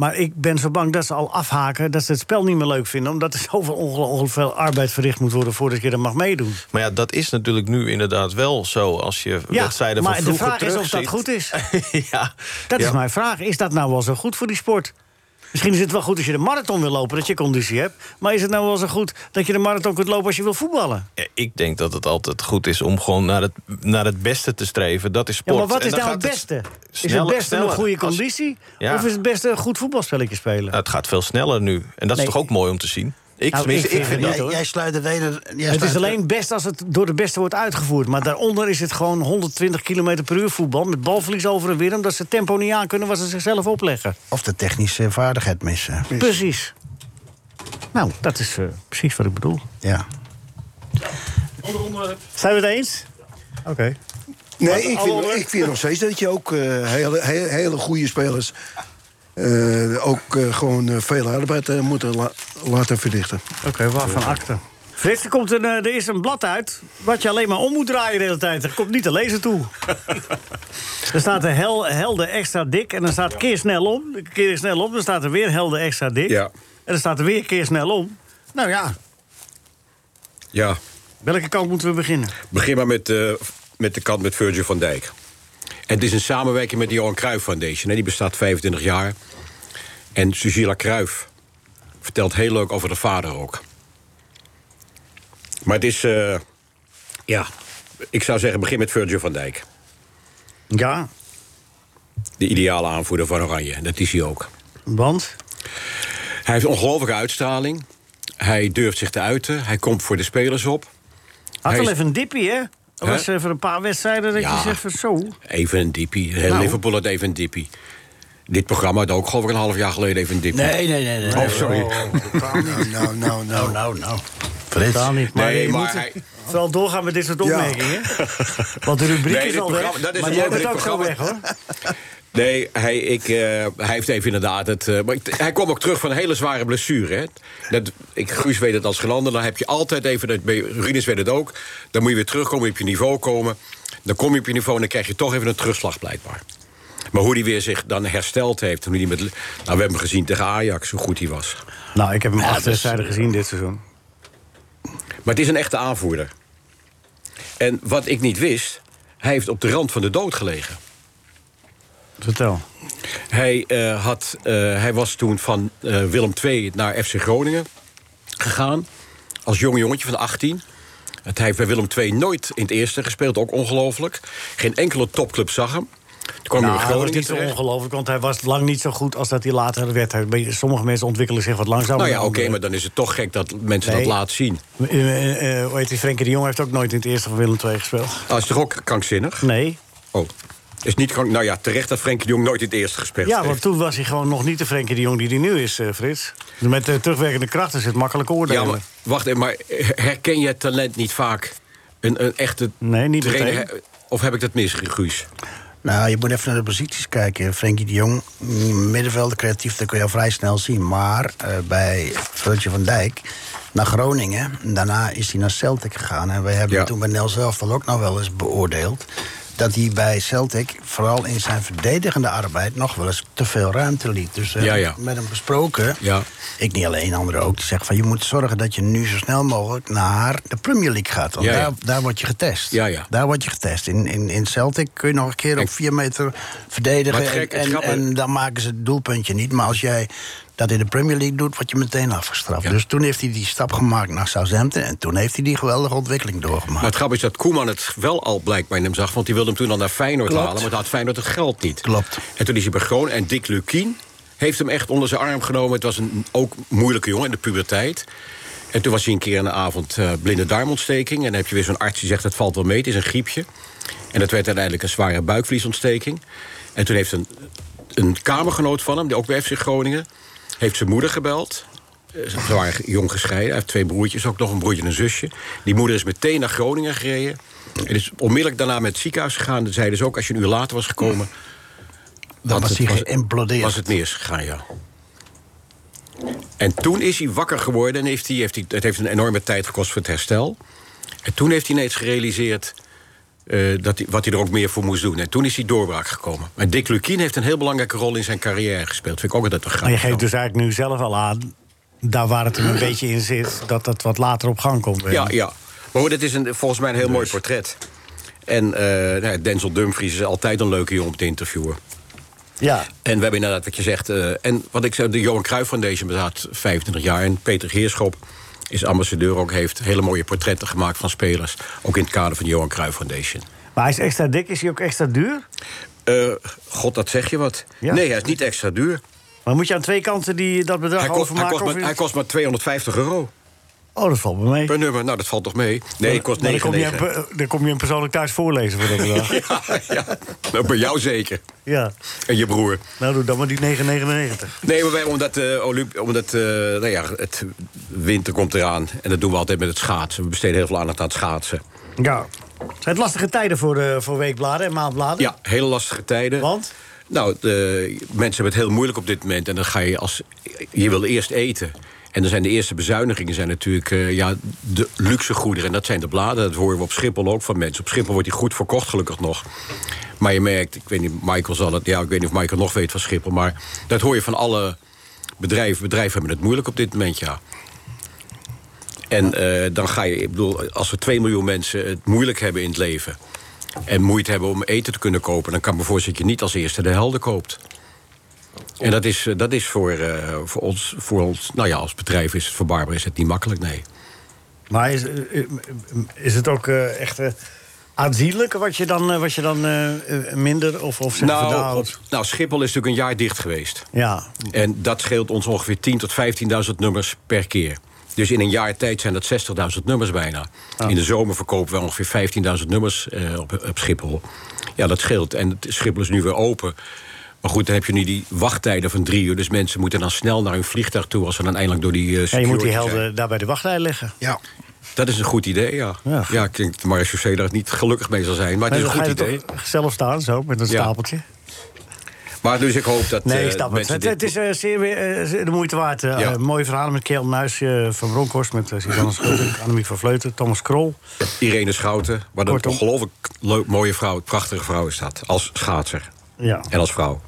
Maar ik ben zo bang dat ze al afhaken, dat ze het spel niet meer leuk vinden. Omdat er zoveel ongelooflijk veel arbeid verricht moet worden voordat je er mag meedoen. Maar ja, dat is natuurlijk nu inderdaad wel zo. Als je Ja, wedstrijden maar van de vroeger vraag is of dat goed is. ja, Dat ja. is mijn vraag. Is dat nou wel zo goed voor die sport? Misschien is het wel goed als je de marathon wil lopen, dat je conditie hebt. Maar is het nou wel zo goed dat je de marathon kunt lopen als je wil voetballen? Ja, Ik denk dat het altijd goed is om gewoon naar het, naar het beste te streven. Dat is Ja, sport. maar wat is nou het beste? is sneller- het beste sneller. een goede Als- conditie? Ja. Of is het beste een goed voetbalspelletje spelen? Nou, het gaat veel sneller nu. En dat is toch ook mooi om te zien? Ik, Nou, tenminste, ik ik vind niet, hoor. Jij sluit het ene... Jij het is alleen best als het door de beste wordt uitgevoerd. Maar daaronder is het gewoon 120 km per uur voetbal... met balverlies over en weer... omdat ze het tempo niet aan kunnen wat ze zichzelf opleggen. Of de technische vaardigheid missen. Precies. Nou, dat is eh, precies wat ik bedoel. Ja. Zijn we het eens? Oké. Nee, ik vind, ik vind nog steeds dat je ook eh, hele, hele, hele goede spelers... eh, ook eh, gewoon eh, veel arbeid moeten la- laten verrichten. Oké, waarvan akte? Frits, er, komt een, er is een blad uit... wat je alleen maar om moet draaien de hele tijd. Er komt niet te lezen toe. er staat een hel, helder extra dik en dan staat keer snel om. Keer snel om, dan staat er weer helder extra dik. Ja. En dan staat er weer keer snel om. Nou ja, Ja, welke kant moeten we beginnen? begin maar met, eh, met de kant met Virgil van Dijk. En het is een samenwerking met de Johan Cruijff Foundation. Hè. Die bestaat 25 jaar. En Susila Cruijff vertelt heel leuk over de vader ook. Maar het is... eh, ja, ik zou zeggen, begin met Virgil van Dijk. Ja. de ideale aanvoerder van Oranje. En dat is hij ook. Want? Hij heeft ongelooflijke uitstraling. Hij durft zich te uiten. Hij komt voor de spelers op. Had Hij wel is- even een dippie, hè? Dat was even een paar wedstrijden dat Ja. je zegt van zo. Even een dippie. Heel Nou. Liverpool had even een dippie. Dit programma had ook geloof ik een half jaar geleden even een dippie. Nee, nee, nee. nee. Oh, sorry. Nou, nou, nou, nou. Nou, nou. Frits. Totaal niet. Maar Nee, je maar moet hij- vooral doorgaan met dit soort Ja. opmerkingen. Want de rubriek Nee, is al weg. programma- dat is maar het jij bent ook zo weg, hoor. Nee, hij, ik, eh, hij heeft even inderdaad het. eh, maar ik- hij kwam ook terug van een hele zware blessure. Hè. Dat, ik, Guus weet het als geen ander. Dan heb je altijd even. Dat, bij weet het ook. Dan moet je weer terugkomen, op je niveau komen. Dan kom je op je niveau en dan krijg je toch even een terugslag, blijkbaar. Maar hoe hij weer zich dan hersteld heeft. Hoe die met, nou, we hebben hem gezien tegen Ajax, hoe goed hij was. Nou, ik heb hem acht dat is- wedstrijden gezien dit seizoen. Maar het is een echte aanvoerder. En wat ik niet wist, hij heeft op de rand van de dood gelegen. Vertel. Hij, eh, had, eh, hij was toen van eh, Willem II naar FC Groningen gegaan. Als jong jongetje van 18. Het, hij heeft bij Willem II nooit in het eerste gespeeld, ook ongelooflijk. Geen enkele topclub zag hem. Toen kwam Nou, dat was niet ongelooflijk, want hij was lang niet zo goed als dat hij later werd. Sommige mensen ontwikkelen zich wat langzamer. Nou ja, oké, maar dan is het toch gek dat mensen Nee. dat laten zien. Eh, hoe heet die? Frenkie de Jong heeft ook nooit in het eerste van Willem II gespeeld. Dat is toch ook krankzinnig? Nee. Oh. Is niet krank... Nou ja, terecht dat Frenkie de Jong nooit in het eerste gespeeld Ja, heeft. want toen was hij gewoon nog niet de Frenkie de Jong die hij nu is, eh, Frits. Met de terugwerkende kracht is het makkelijk oordelen. Ja, maar wacht even, maar herken je talent niet vaak? Een, een echte Nee, niet trainer? meteen. Of heb ik dat mis, Guus? Nou, je moet even naar de posities kijken. Frenkie de Jong, middenvelder creatief, dat kun je al vrij snel zien. Maar eh, bij Virgil van Dijk naar Groningen. En daarna is hij naar Celtic gegaan. En wij hebben Ja. toen bij Nel zelf ook nog wel eens beoordeeld. Dat hij bij Celtic, vooral in zijn verdedigende arbeid, nog wel eens te veel ruimte liet. Dus eh, Ja, ja. met hem besproken. Ja. Ik niet alleen, anderen ook. Die zeggen van je moet zorgen dat je nu zo snel mogelijk naar de Premier League gaat. Want. Daar, daar word je getest. Daar word je getest. In, in, in Celtic kun je nog een keer op vier meter verdedigen. Gek- en dan maken ze het doelpuntje niet. Maar als jij dat in de Premier League doet, word je meteen afgestraft. Ja. Dus toen heeft hij die stap gemaakt naar Southampton. En toen heeft hij die geweldige ontwikkeling doorgemaakt. Maar het grappige is dat Koeman het wel al blijkbaar in hem zag... want die wilde hem toen al naar Feyenoord Klopt. halen... maar dat had Feyenoord het geld niet. Klopt. En toen is hij Groningen... en Dick Lukien heeft hem echt onder zijn arm genomen. Het was een ook moeilijke jongen in de puberteit. En toen was hij een keer aan de avond eh, blinde darmontsteking... en dan heb je weer zo'n arts die zegt dat valt wel mee, het is een griepje. En dat werd uiteindelijk een zware buikvliesontsteking. En toen heeft een, een kamergenoot van hem, die ook bij FC Groningen... heeft zijn moeder gebeld. Eh, Ze waren jong gescheiden. Hij heeft twee broertjes, ook nog een broertje en een zusje. Die moeder is meteen naar Groningen gereden. En is onmiddellijk daarna met het ziekenhuis gegaan. Dat zeiden ze ook, als je een uur later was gekomen... Dan was het- hij geïmplodeerd. Was het misgegaan, ja. En toen is hij wakker geworden en heeft hij, heeft hij, het heeft een enorme tijd gekost voor het herstel. En toen heeft hij ineens gerealiseerd eh, dat hij, wat hij er ook meer voor moest doen. En toen is hij doorbraak gekomen. Maar Dick Lukien heeft een heel belangrijke rol in zijn carrière gespeeld. Vind ik ook altijd een Maar je geeft dus eigenlijk nu zelf al aan... daar waar het er een beetje in zit, dat dat wat later op gang komt. Ja, ja. Maar dit is een, volgens mij een heel mooi portret. En eh, nou, Denzel Dumfries is altijd een leuke jongen om te interviewen. Ja. En we hebben inderdaad wat je zegt. eh, en wat ik zei, de Johan Cruijff Foundation bestaat 25 jaar. En Peter Geerschop is ambassadeur ook. Heeft hele mooie portretten gemaakt van spelers. Ook in het kader van de Johan Cruijff Foundation. Maar hij is extra dik, is hij ook extra duur? Eh, God, dat zeg je wat. Ja? Nee, hij is niet extra duur. Maar moet je aan twee kanten die, dat bedrag Hij kost, hij, overmaken? kost of maar, iets? hij kost maar 250 euro Oh, dat valt me mee. per nummer. Nou, dat valt toch mee? Nee, kost Maar dan kom, je 99. hem, per- dan kom je hem persoonlijk thuis voorlezen voor dat bedrag. Ja, ja. Nou, bij jou zeker. ja. En je broer. Nou, doe dan maar die 9,99. Nee, maar wij, omdat, eh Olymp, omdat eh, nou ja, het winter komt eraan. En dat doen we altijd met het schaatsen. We besteden heel veel aandacht aan het schaatsen. Ja. Zijn het lastige tijden voor, de, voor weekbladen en maandbladen? Ja, hele lastige tijden. Want? Nou, de, mensen hebben het heel moeilijk op dit moment. En dan ga je als. Je wil eerst eten. En dan zijn de eerste bezuinigingen zijn natuurlijk eh, ja, de luxe goederen. En dat zijn de bladen. Dat horen we op Schiphol ook van mensen. Op Schiphol wordt die goed verkocht, gelukkig nog. Maar je merkt, ik weet niet, Michael zal het. Ja, ik weet niet of Michael nog weet van Schiphol. Maar dat hoor je van alle bedrijven. Bedrijven hebben het moeilijk op dit moment, ja. En eh, dan ga je, ik bedoel, als er 2 miljoen mensen het moeilijk hebben in het leven. en moeite hebben om eten te kunnen kopen. dan kan voorstellen dat je niet als eerste de helden koopt. En dat is, eh, dat is voor, eh, voor, ons, voor ons, nou ja, als bedrijf is het voor Barbara is het niet makkelijk, nee. Maar is, eh, is het ook eh, echt aanzienlijk wat je dan, wat je dan minder of, of Nou, nou, nou, Schiphol is natuurlijk een jaar dicht geweest. Ja, En dat scheelt ons ongeveer 10.000 tot 15.000 nummers per keer. Dus in een jaar tijd zijn dat 60.000 nummers bijna. In de zomer verkopen we ongeveer 15.000 nummers eh, op, op Schiphol. Ja, dat scheelt. En Schiphol is nu weer open. Maar goed, dan heb je nu die wachttijden van drie uur. Dus mensen moeten dan snel naar hun vliegtuig toe... als ze dan eindelijk door die uh, ja, je moet die security zijn. helden daar bij de wachtrij leggen. Ja. Dat is een goed idee, ja. Ja. Ja, ik denk dat de marechaussee daar niet gelukkig mee zal zijn. Maar het is een goed idee. zelf staan, zo, met een Ja. stapeltje. Maar dus ik hoop dat Nee, eh, ik snap het. mensen Het, is eh, zeer eh, de moeite waard. Eh, Ja. eh, mooie verhalen met Kjell Nuis eh, van Bronkhorst... met Suzanne Schulting, Annemiek van Vleuten, Thomas Krol. Irene Schouten, wat een ongelooflijk leuk, mooie vrouw, prachtige vrouw is dat. Als schaatser Ja, en als vrouw.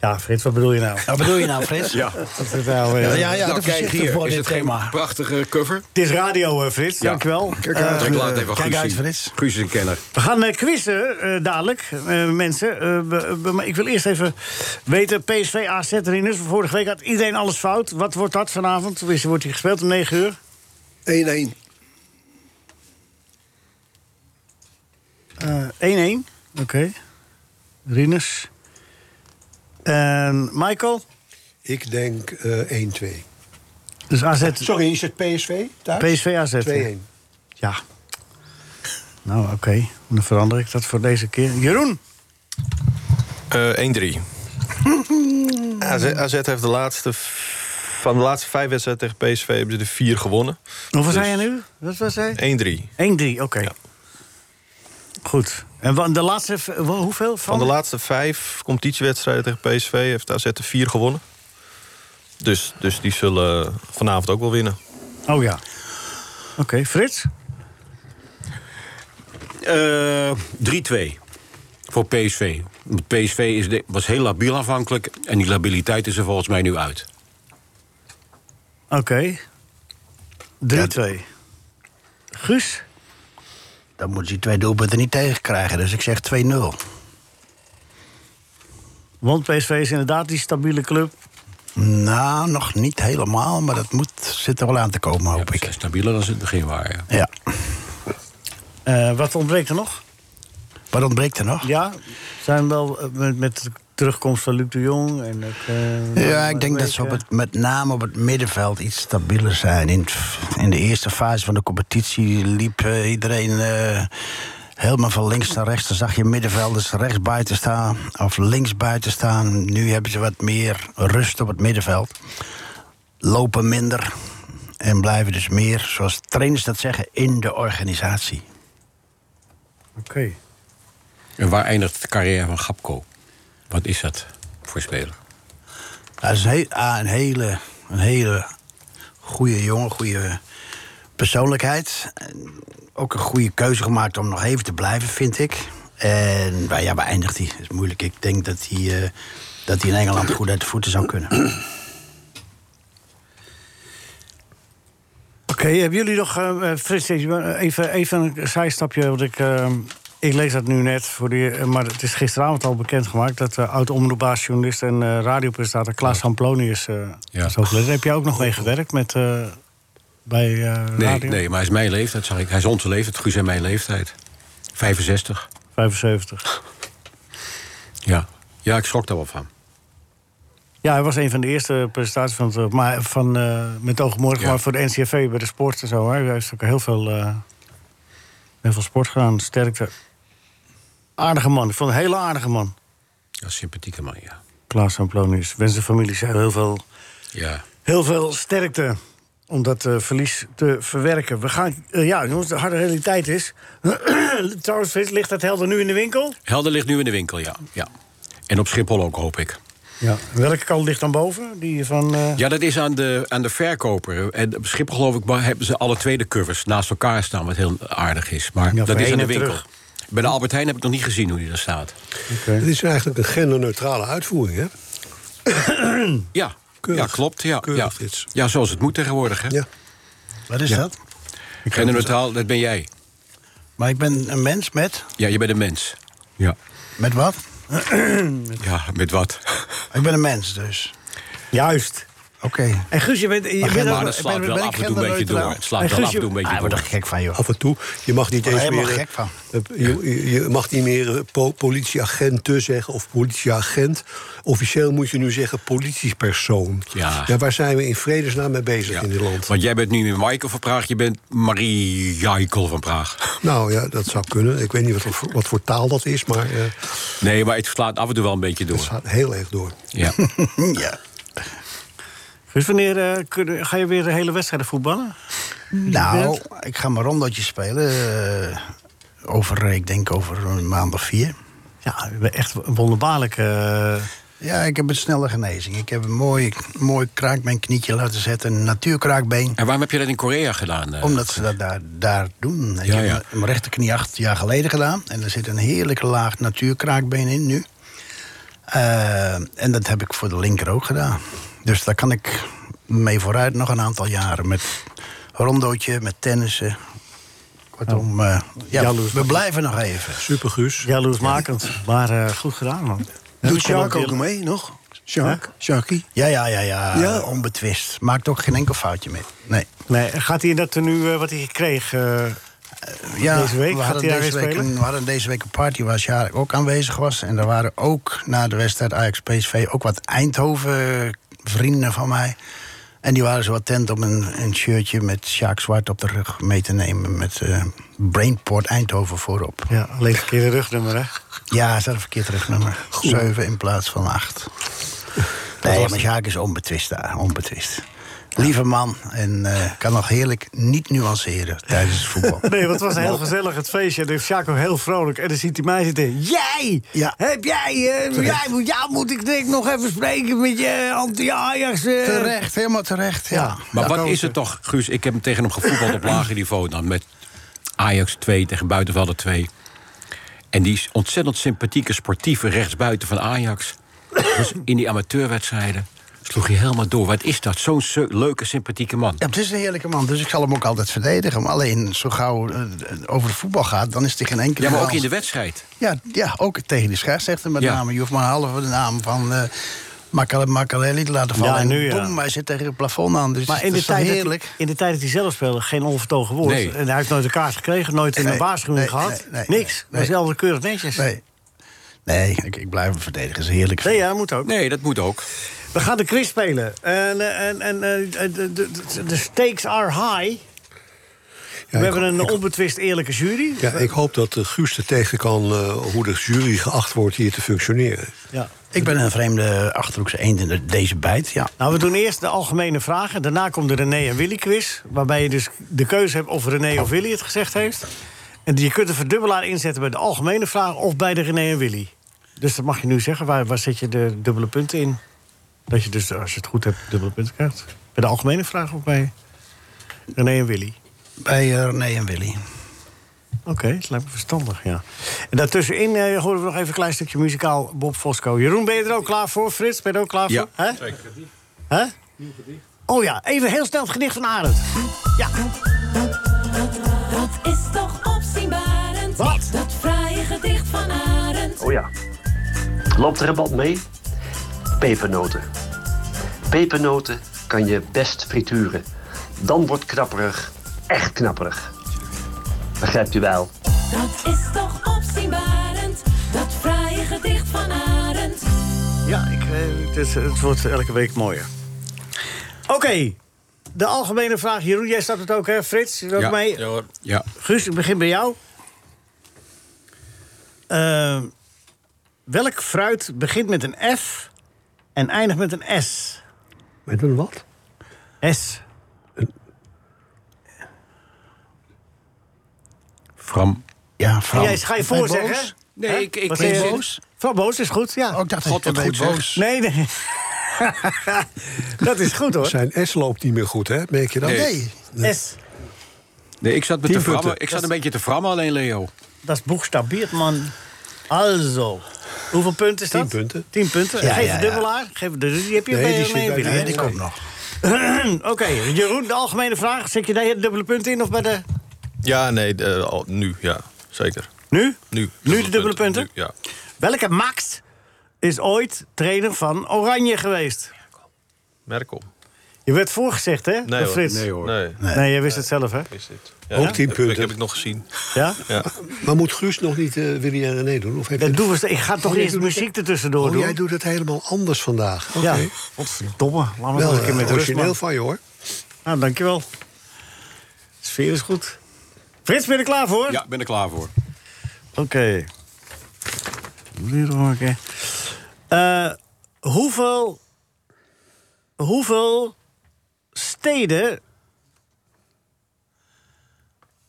Ja Frits, wat bedoel je nou? Wat bedoel je nou, Frits? Ja. Wat is het nou, eh, Ja, ja, ja nou, kijk hier, voor is dit het geen thema. prachtige cover? Het is radio, eh, Frits. Ja. Dankjewel. Kijk Eh, uit. ik laat even kijk uit. Frits. Guus is een kenner. We gaan eh, quizzen eh, dadelijk, eh, mensen. Eh, we- we- maar ik wil eerst even weten, PSV AZ Rinus. Vorige week had iedereen alles fout. Wat wordt dat vanavond? Wist- Wordt hij gespeeld om 9 uur? 1-1. Eh, 1-1. Oké. Rinus. En Michael? Ik denk eh 1-2. Dus AZ... Sorry, is het PSV thuis? PSV AZ. 2-1. Ja. Nou, oké. Dan verander ik dat voor deze keer. Jeroen? Eh 1-3. AZ, AZ heeft de laatste... Van de laatste vijf wedstrijden tegen PSV hebben ze er vier gewonnen. Hoeveel Dus zei je nu? Wat was hij? 1-3. 1-3, oké. Goed. En de laatste, hoeveel? Van, Van de laatste vijf competitiewedstrijden tegen PSV heeft AZ er vier gewonnen. Dus, dus die zullen vanavond ook wel winnen. Oh ja. Oké, Frits? Eh 3-2 voor PSV. Want PSV is de- was heel labiel afhankelijk. En die labiliteit is er volgens mij nu uit. Oké. 3-2. Guus? Dan moet je die twee doelpunten niet tegenkrijgen. Dus ik zeg 2-0. Want PSV is inderdaad die stabiele club. Nou, nog niet helemaal, maar dat moet, zit er wel aan te komen, hoop Ja, ik. stabieler dan ze in het begin waren. Ja. Ja. Eh, wat ontbreekt er nog? Wat ontbreekt er nog? Ja, zijn wel eh, met, met de terugkomst van Luc de Jong. En het, eh, Ja, ik denk dat ze op het, met name op het middenveld iets stabieler zijn. In, in de eerste fase van de competitie liep eh, iedereen eh, helemaal van links naar rechts. Dan zag je middenvelders rechts buiten staan of links buiten staan. Nu hebben ze wat meer rust op het middenveld. Lopen minder en blijven dus meer, zoals trainers dat zeggen, in de organisatie. Oké. En waar eindigt de carrière van Gapko? Wat is dat voor speler? Hij is een, he- ah, een hele, een hele goede jongen, goede persoonlijkheid. En Ook een goede keuze gemaakt om nog even te blijven, vind ik. En nou ja, waar eindigt hij? Dat is moeilijk. Ik denk dat hij, eh, dat hij in Engeland goed uit de voeten zou kunnen. Oké, hebben jullie nog... eh, eh, Frits, even, even een zijstapje. Want ik, eh, ik lees dat nu net, voor die, eh, maar het is gisteravond al bekendgemaakt... dat uh, oud-omroepbaasjournalist en eh, radiopresentator Klaas Hamploni is, eh Ja. is overleden. Heb jij ook nog mee gewerkt met, eh, bij Nee, radio? nee, maar hij is mijn leeftijd, zag ik. Hij is onze leeftijd, Guus en mijn leeftijd. 65. 75. Ja. Ja, ik schrok daar wel van. Ja, hij was een van de eerste presentaties van, het, maar van uh, met oog morgen, Ja. maar voor de NCFV bij de sport en zo. Hè. Hij heeft ook heel veel, uh, heel veel sport gedaan, sterkte. Aardige man, ik vond een hele aardige man. Ja, sympathieke man, ja. Klaas Amplonius. Wens de familie heel veel, Ja. heel veel sterkte om dat uh, verlies te verwerken. We gaan, uh, ja, jongens, de harde realiteit is. Trouwens, ligt dat helder nu in de winkel? Helder ligt nu in de winkel, ja. ja. En op Schiphol ook, hoop ik. Ja. Welke kant ligt dan boven? Die van, uh... Ja, dat is aan de, aan de verkoper. En op Schiphol, geloof ik, hebben ze alle twee de covers naast elkaar staan, wat heel aardig is. Maar Ja, dat is aan de winkel. terug. Bij de Albert Heijn heb ik nog niet gezien hoe die daar staat. Okay. Het is eigenlijk een genderneutrale uitvoering, hè? Ja, Keurig. ja klopt. Ja, Keurig, ja. Ja, zoals het moet tegenwoordig. Hè? Ja. Wat is Ja. dat? Genderneutraal, dat ben jij. Maar ik ben een mens met... Ja, je bent een mens. Ja. Met wat? Ja, met wat? Ik ben een mens, dus. Juist. Oké. En Guus, je bent... Je Maar bent maar ook- dat slaat ben- wel ben af ik en toe een beetje door. Het slaat wel Guus, af en toe een beetje ik word door. er gek van, joh. Af en toe. Je mag niet word eens er helemaal meer... gek van. eh, Je, mag niet meer eh, po- politieagenten zeggen of politieagent. Officieel moet je nu zeggen politiepersoon. Ja. waar zijn we in vredesnaam mee bezig Ja. in dit land? Want jij bent niet meer Michael van Praag, je bent Marie Jaikel van Praag. Nou ja, dat zou kunnen. Ik weet niet wat, voor- wat voor taal dat is, maar eh, Nee, maar het slaat af en toe wel een beetje het door. gaat heel erg door. Ja. ja. Guus, wanneer eh, kun- ga je weer de hele wedstrijd voetballen? Nou, ik ga mijn rondootje spelen. eh, over, ik denk over een maand of vier. Ja, echt een wonderbaarlijke... eh, Ja, ik heb een snelle genezing. Ik heb een mooi, mooi kraakbeen knietje laten zetten. Een natuurkraakbeen. En waarom heb je dat in Korea gedaan? eh? Omdat ze dat daar, daar doen. Ik Ja, heb ja. mijn rechterknie acht jaar geleden gedaan. En er zit een heerlijke laag natuurkraakbeen in nu. Eh, en dat heb ik voor de linker ook gedaan. Dus daar kan ik mee vooruit nog een aantal jaren. Met rondootje, met tennissen. Kortom, eh, ja, we blijven nog even. Super, Guus. jaloersmakend. Maar eh, goed gedaan, man. Doet die- ook mee nog? Sjaak? Sjaakie? Ja, ja, ja, ja, Ja. Onbetwist. Maakt ook geen enkel foutje mee. Nee. Nee, gaat hij in dat nu wat hij kreeg... eh, Ja, Deze week? we Gaat hadden, daar deze week spelen? een, we hadden deze week een party waar Sjaak ook aanwezig was. En er waren ook na de wedstrijd Ajax-PSV ook wat Eindhoven-vrienden van mij. En die waren zo attent om een, een shirtje met Sjaak Zwart op de rug mee te nemen... met eh, Brainport Eindhoven voorop. ja, alleen een keer de rugnummer, hè? Ja, is dat een verkeerd rugnummer. Zeven in plaats van acht. Nee, maar Sjaak is onbetwist daar, onbetwist. Lieve man en eh, kan nog heerlijk niet nuanceren tijdens het voetbal. Nee, want het was heel gezellig, het feestje. En dan heeft Jaco heel vrolijk. En dan ziet hij mij zitten. Jij! Ja. Heb jij... eh, jij moet, ja, moet ik denk nog even spreken met je anti-Ajax... eh. Terecht, helemaal terecht. Ja. Maar Ja, wat is het toch, Guus? Ik heb hem tegen hem gevoetbald op lager niveau dan met Ajax 2 tegen Buitenvelder 2. En die is ontzettend sympathieke sportieve rechtsbuiten van Ajax. Dus in die amateurwedstrijden sloeg hij helemaal door. Wat is dat? Zo'n leuke, sympathieke man. Ja, het is een heerlijke man, dus ik zal hem ook altijd verdedigen. Maar alleen, zo gauw eh, over het voetbal gaat, dan is hij geen enkele Ja, maar ook in de wedstrijd. Ja, ja, ook tegen die scheidsrechter met Ja. name. Je hoeft maar een halve de naam van eh Makale- Makaleli te laten vallen. Ja, nu ja. boem, hij zit tegen het plafond aan. Dus Maar het in de, tijd dat, heerlijk. hij- in de tijd dat hij zelf speelde, geen onvertogen woord. Nee. En hij heeft nooit een kaart gekregen, nooit een waarschuwing nee, gehad. nee, nee, Niks. nee. Dat is altijd keurig netjes. Nee, nee ik, ik blijf hem verdedigen. Het is heerlijk. Nee, ja, dat moet ook. Nee, dat moet ook. We gaan de quiz spelen. En, eh, en, en eh, de, de, de- de stakes are high. Ja, We hebben een ik- onbetwist eerlijke jury. Ja, ik hoop dat uh, Guus er tegen kan eh, hoe de jury geacht wordt hier te functioneren. Ja. Ik ben een vreemde Achterhoekse eend in de- deze bijt, ja. Nou, we doen eerst de algemene vragen. Daarna komt de René en Willy quiz. Waarbij je dus de keuze hebt of René of Willy het gezegd heeft. En je kunt een verdubbelaar inzetten bij de algemene vraag of bij de René en Willy. Dus dat mag je nu zeggen. Waar, waar zet je de dubbele punten in? Dat je dus, als je het goed hebt, dubbele punten krijgt. Bij de algemene vraag of bij René en Willy? Bij eh, René en Willy. Oké, dat lijkt me verstandig, ja. En daartussenin eh, horen we nog even een klein stukje muzikaal Bob Fosco. Jeroen, ben je er ook klaar voor? Frits, ben je er ook klaar Ja, voor? Hè? Hè? Oh ja, even heel snel het gedicht van Arend. Ja. Dat is toch opzienbarend. Wat? Dat fraaie gedicht van Arend. Oh ja. Loopt er een band mee? Pepernoten. Pepernoten kan je best frituren. Dan wordt knapperig echt knapperig. Begrijpt u wel? Dat is toch opzienbarend. Dat fraaie gedicht van Arend. Ja, ik, eh, het, is- het wordt elke week mooier. Oké, de algemene vraag. Jeroen, jij staat het ook, hè? Frits, je ook Ja. mee? Ja hoor. Ja. Guus, ik begin bij jou. Eh, welk fruit begint met een F en eindigt met een S? Met een wat? S. Fram. Ja, Fram. Jij ga je Ben voorzeggen? boos? Nee, ik- ik- je? boos? Van boos is goed, ja. Oh, ik dacht God, dat wat goed, boos. Nee, nee. dat is goed, hoor. Zijn S loopt niet meer goed, hè? Merk je dat? Nee. Nee. S. Nee, ik zat, met vrammen. punten. ik zat een beetje te frammen alleen, Leo. Dat is boegstabiert, man. Also. Hoeveel punten is dat? Tien punten. Tien punten. Ja, Geef ja, een ja. dubbelaar. Geef de, die heb je Nee, die mee, de-? Die komt nog. Oké, Jeroen, de algemene vraag. Zet je daar de dubbele punten in of bij de... Ja, nee, al- nu, ja, zeker. Nu? Nu, Nu de dubbele punten? Nu, ja. Welke Max is ooit trainer van Oranje geweest? Merkel. Je werd voorgezegd, hè? Nee. Frits. Nee, hoor. Nee. Nee, jij wist het zelf, hè? Is dit? Ook Ja, tien heb- punten. Heb ik nog gezien. Ja? Ja. Maar moet Guus nog niet eh, Willy en René doen? Of heb Ja, je... doe eens, ik ga toch Oh, eerst muziek ertussendoor Oh, doen. jij doet het helemaal anders vandaag. Oké. Ja, godverdomme. Laat me Wel nog een keer met eh, rust, origineel man. van je, hoor. Nou, dankjewel. De sfeer is goed. Frits, ben je er klaar voor? Ja, ik ben er klaar voor. Oké. Een keer. Eh, hoeveel... Hoeveel steden...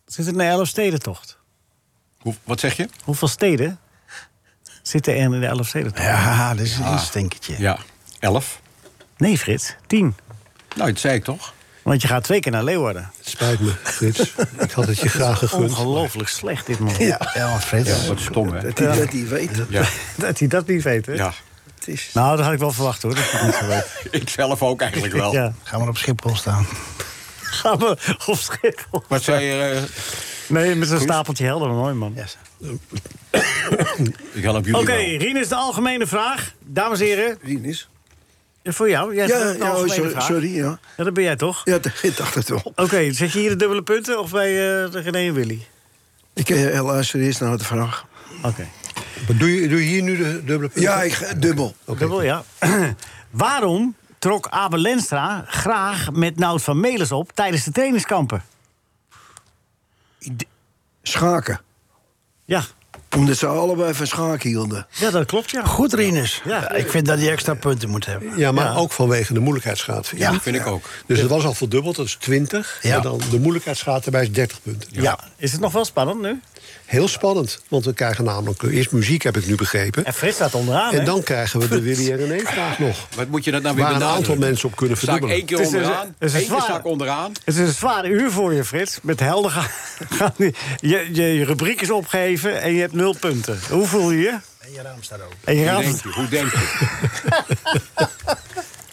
Zitten er in de Elfstedentocht? Hoe, wat zeg je? Hoeveel steden zitten er in de Elfstedentocht? Ja, dat is een stinkertje. Ja, elf. Nee, Frits. Tien. Nou, dat zei ik toch? Want je gaat twee keer naar Leeuwarden. Het spijt me, Frits. ik had het je graag gegund. Ongelooflijk slecht, dit man. Ja, ja Frits. Ja, wat stom, hè? Dat hij dat niet weet. Ja. Dat hij dat niet weet, hè? ja. Het is... Nou, dat had ik wel verwacht, hoor. Dat niet. Ik zelf ook eigenlijk wel. Ja. Ga maar op Schiphol staan. Gaan we op Schiphol. Wat zei je? eh, Nee, met zo'n stapeltje helder, mooi man. Yes. ik help jullie Oké. Rien is de algemene vraag. Dames en heren, Rinus? eh, voor jou. Jij Ja, oh, sorry, vraag. sorry, ja. Ja, dat ben jij toch? Ja, ik dacht het wel. Oké, zet je hier de dubbele punten of bij eh, de René en Willy? Ik eh, luister eerst naar de vraag. Oké. Maar Doe je, doe je hier nu de dubbele punten? Ja, ik, ga- dubbel. Dubbel, ja. Waarom trok Abel Lenstra graag met Nout van Melis op tijdens de trainingskampen? Schaken. Ja, Omdat ze allebei van schaken hielden. ja dat klopt, ja. Goed, Rinus. Ja. Ja, ik vind dat hij extra punten moet hebben. Ja, maar Ja. ook vanwege de moeilijkheidsgraad. Ja. niet? Vind ik ook. Dus het was al verdubbeld, dat is 20. Ja. En dan de moeilijkheidsgraad erbij is 30 punten. Ja. Is het nog wel spannend nu? Heel spannend, want we krijgen namelijk eh, eerst muziek, heb ik nu begrepen. En Frits staat onderaan, En dan krijgen we de Willy en René-vraag nog. Wat moet je dat nou weer Waar een aantal mensen op kunnen verdubbelen. één keer Het is een- onderaan, het is een één keer sta zwaar- onderaan. Het is een zwaar uur voor je, Frits. Met helder gaan, je, je, je rubriek is opgegeven en je hebt nul punten. Hoe voel je je? En je raam staat open. En je Hoe raadt denk je? Hoe denk je?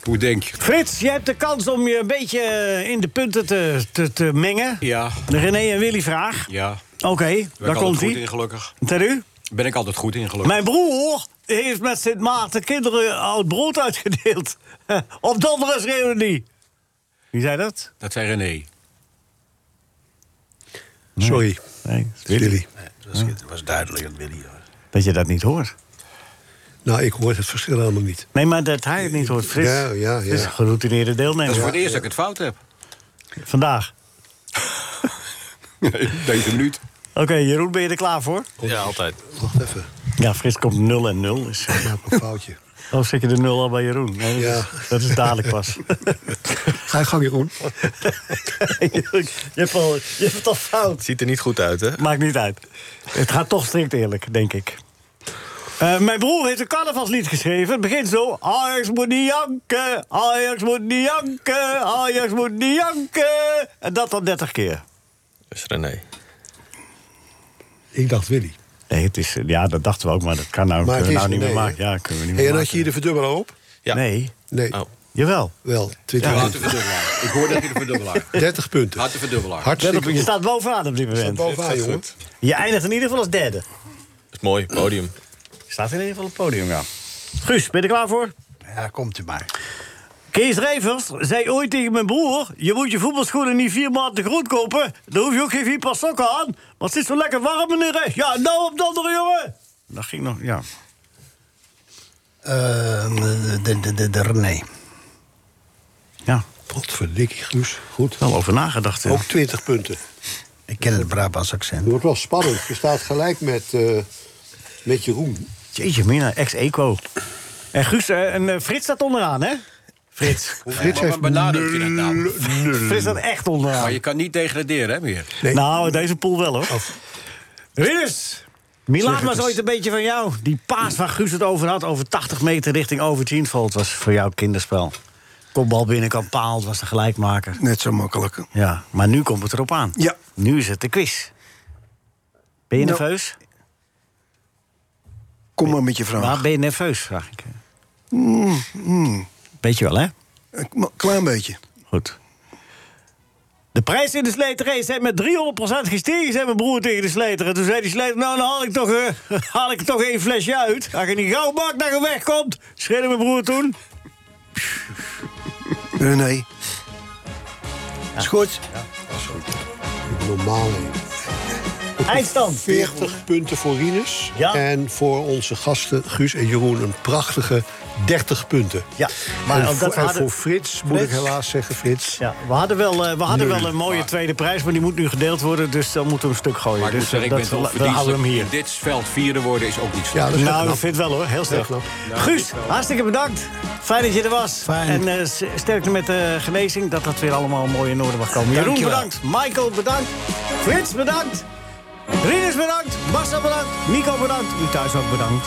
Hoe denk je? Frits, je hebt de kans om je een beetje eh, in de punten te, te, te mengen. Ja, De René en Willy vraag. ja. Oké, Daar ben ik daar altijd komt goed hij. in, gelukkig. Ter u? Ben ik altijd goed in, gelukkig. Mijn broer heeft met Sint Maarten kinderen oud brood uitgedeeld. Op donderdagsreunie. Wie zei dat? Dat zei René. Sorry, Nee, Willy. Het was, het was duidelijk dat Willy was. Dat je dat niet hoort. Nou, ik hoor het verschil helemaal niet. Nee, maar dat hij het niet hoort, Frits. Ja, ja, ja. Het is een geroutineerde Dat deelnemer. is voor het eerst dat ik het fout heb. Vandaag. Deze minuut. Oké, Jeroen, ben je er klaar voor? Ja, altijd. Wacht even, Ja, Frits komt 0 en 0. Dus, ik maak een foutje. oh, zet je de 0 al bij Jeroen? Nee, Ja. is, dat is dadelijk pas. Ga je gang, Jeroen. je, hebt al, je hebt het al fout. Ziet er niet goed uit, hè? Maakt niet uit. Het gaat toch strikt eerlijk, denk ik. Eh, mijn broer heeft een carnavalslied geschreven. Het begint zo. Ajax moet niet janken, Ajax moet niet janken, Ajax moet niet janken. En dat dan 30 keer. Is René. Ik dacht Willy. Nee, het is, ja, dat dachten we ook, maar dat kan nou, Maar kunnen we nou niet meer maken. Ja, kunnen we niet Hey, meer en had je hier de verdubbelaar op? Ja. Nee, Nee, Oh. jawel. wel. 20 Houd punten. verdubbelaar. Ik hoor dat hij de verdubbelaar. 30 punten. De verdubbelaar. Hartstikke op, je staat bovenaan op dit Staat moment. bovenaan, jongen. Je eindigt in ieder geval als derde. Dat is mooi, podium. Je staat in ieder geval op het podium, ja. Guus, ben je er klaar voor? Ja, komt u maar. Kees Rijvers zei ooit tegen mijn broer... je moet je voetbalschoenen niet vier maanden te groot kopen. Dan hoef je ook geen vier paar sokken aan. Want het is zo lekker warm, meneer. Ja, nou op de andere, jongen. Dat ging nog, ja. Eh, de, de, de, de, René. Ja, Potverdikkie, Guus. Goed. wel over nagedacht. hè. Ook 20 punten. Ik ken het Brabants Het accent. wordt wel spannend. Je staat gelijk met, eh, met Jeroen. Jeetje, mina, ex-eco. En Guus, eh, en eh, Frits staat onderaan, hè? Frits. Frits heeft benadrukt je dat nou? Frits staat echt Maar onderaan. je kan niet degraderen, hè, meer. Nee. Nou, deze pool wel, hoor. Milaan Zeg het was ooit een beetje van jou. Die paas waar Guus het over had, over 80 meter richting Overteenfold... was voor jou kinderspel. Kopbal binnenkant paal, het was de gelijkmaker. Net zo makkelijk. Ja, maar nu komt het erop aan. Ja. Nu is het de quiz. Ben je Nou, nerveus? Kom maar met je vraag. Waar ben je nerveus, vraag ik. Mm, Weet je wel, hè? Een klein beetje. Goed. De prijs in de sleterij zijn met 300% gestegen, zei mijn broer tegen de sleter. En toen zei die sleter, nou dan haal ik toch, eh, haal ik toch één flesje uit. Als je niet gauw maakt dat je wegkomt, schreeuwde mijn broer toen. Eh, nee. Is goed. Normaal. Eindstand. 40 punten voor Rinus. Ja. En voor onze gasten Guus en Jeroen een prachtige 30 punten. Ja, maar en, omdat voor, we hadden- voor Frits, moet ik helaas zeggen, Frits. Ja, we hadden wel, eh, we hadden wel een mooie tweede prijs, maar die moet nu gedeeld worden. Dus dan moeten we een stuk gooien. Maar ik dus zeggen, ik dat, ben toch dan houden we hem hier. In dit veld vierde worden is ook niet zo. Ja, dat nou, ik vind het wel hoor, heel sterk. knap. Guus, hartstikke bedankt. Fijn dat je er was. Fijn. En eh, s- sterkte met de genezing, dat dat weer allemaal mooi in orde mag komen. Jeroen Dankjewel. bedankt, Michael bedankt, Frits bedankt, Rinus bedankt, Basta bedankt, Nico bedankt, u thuis ook bedankt.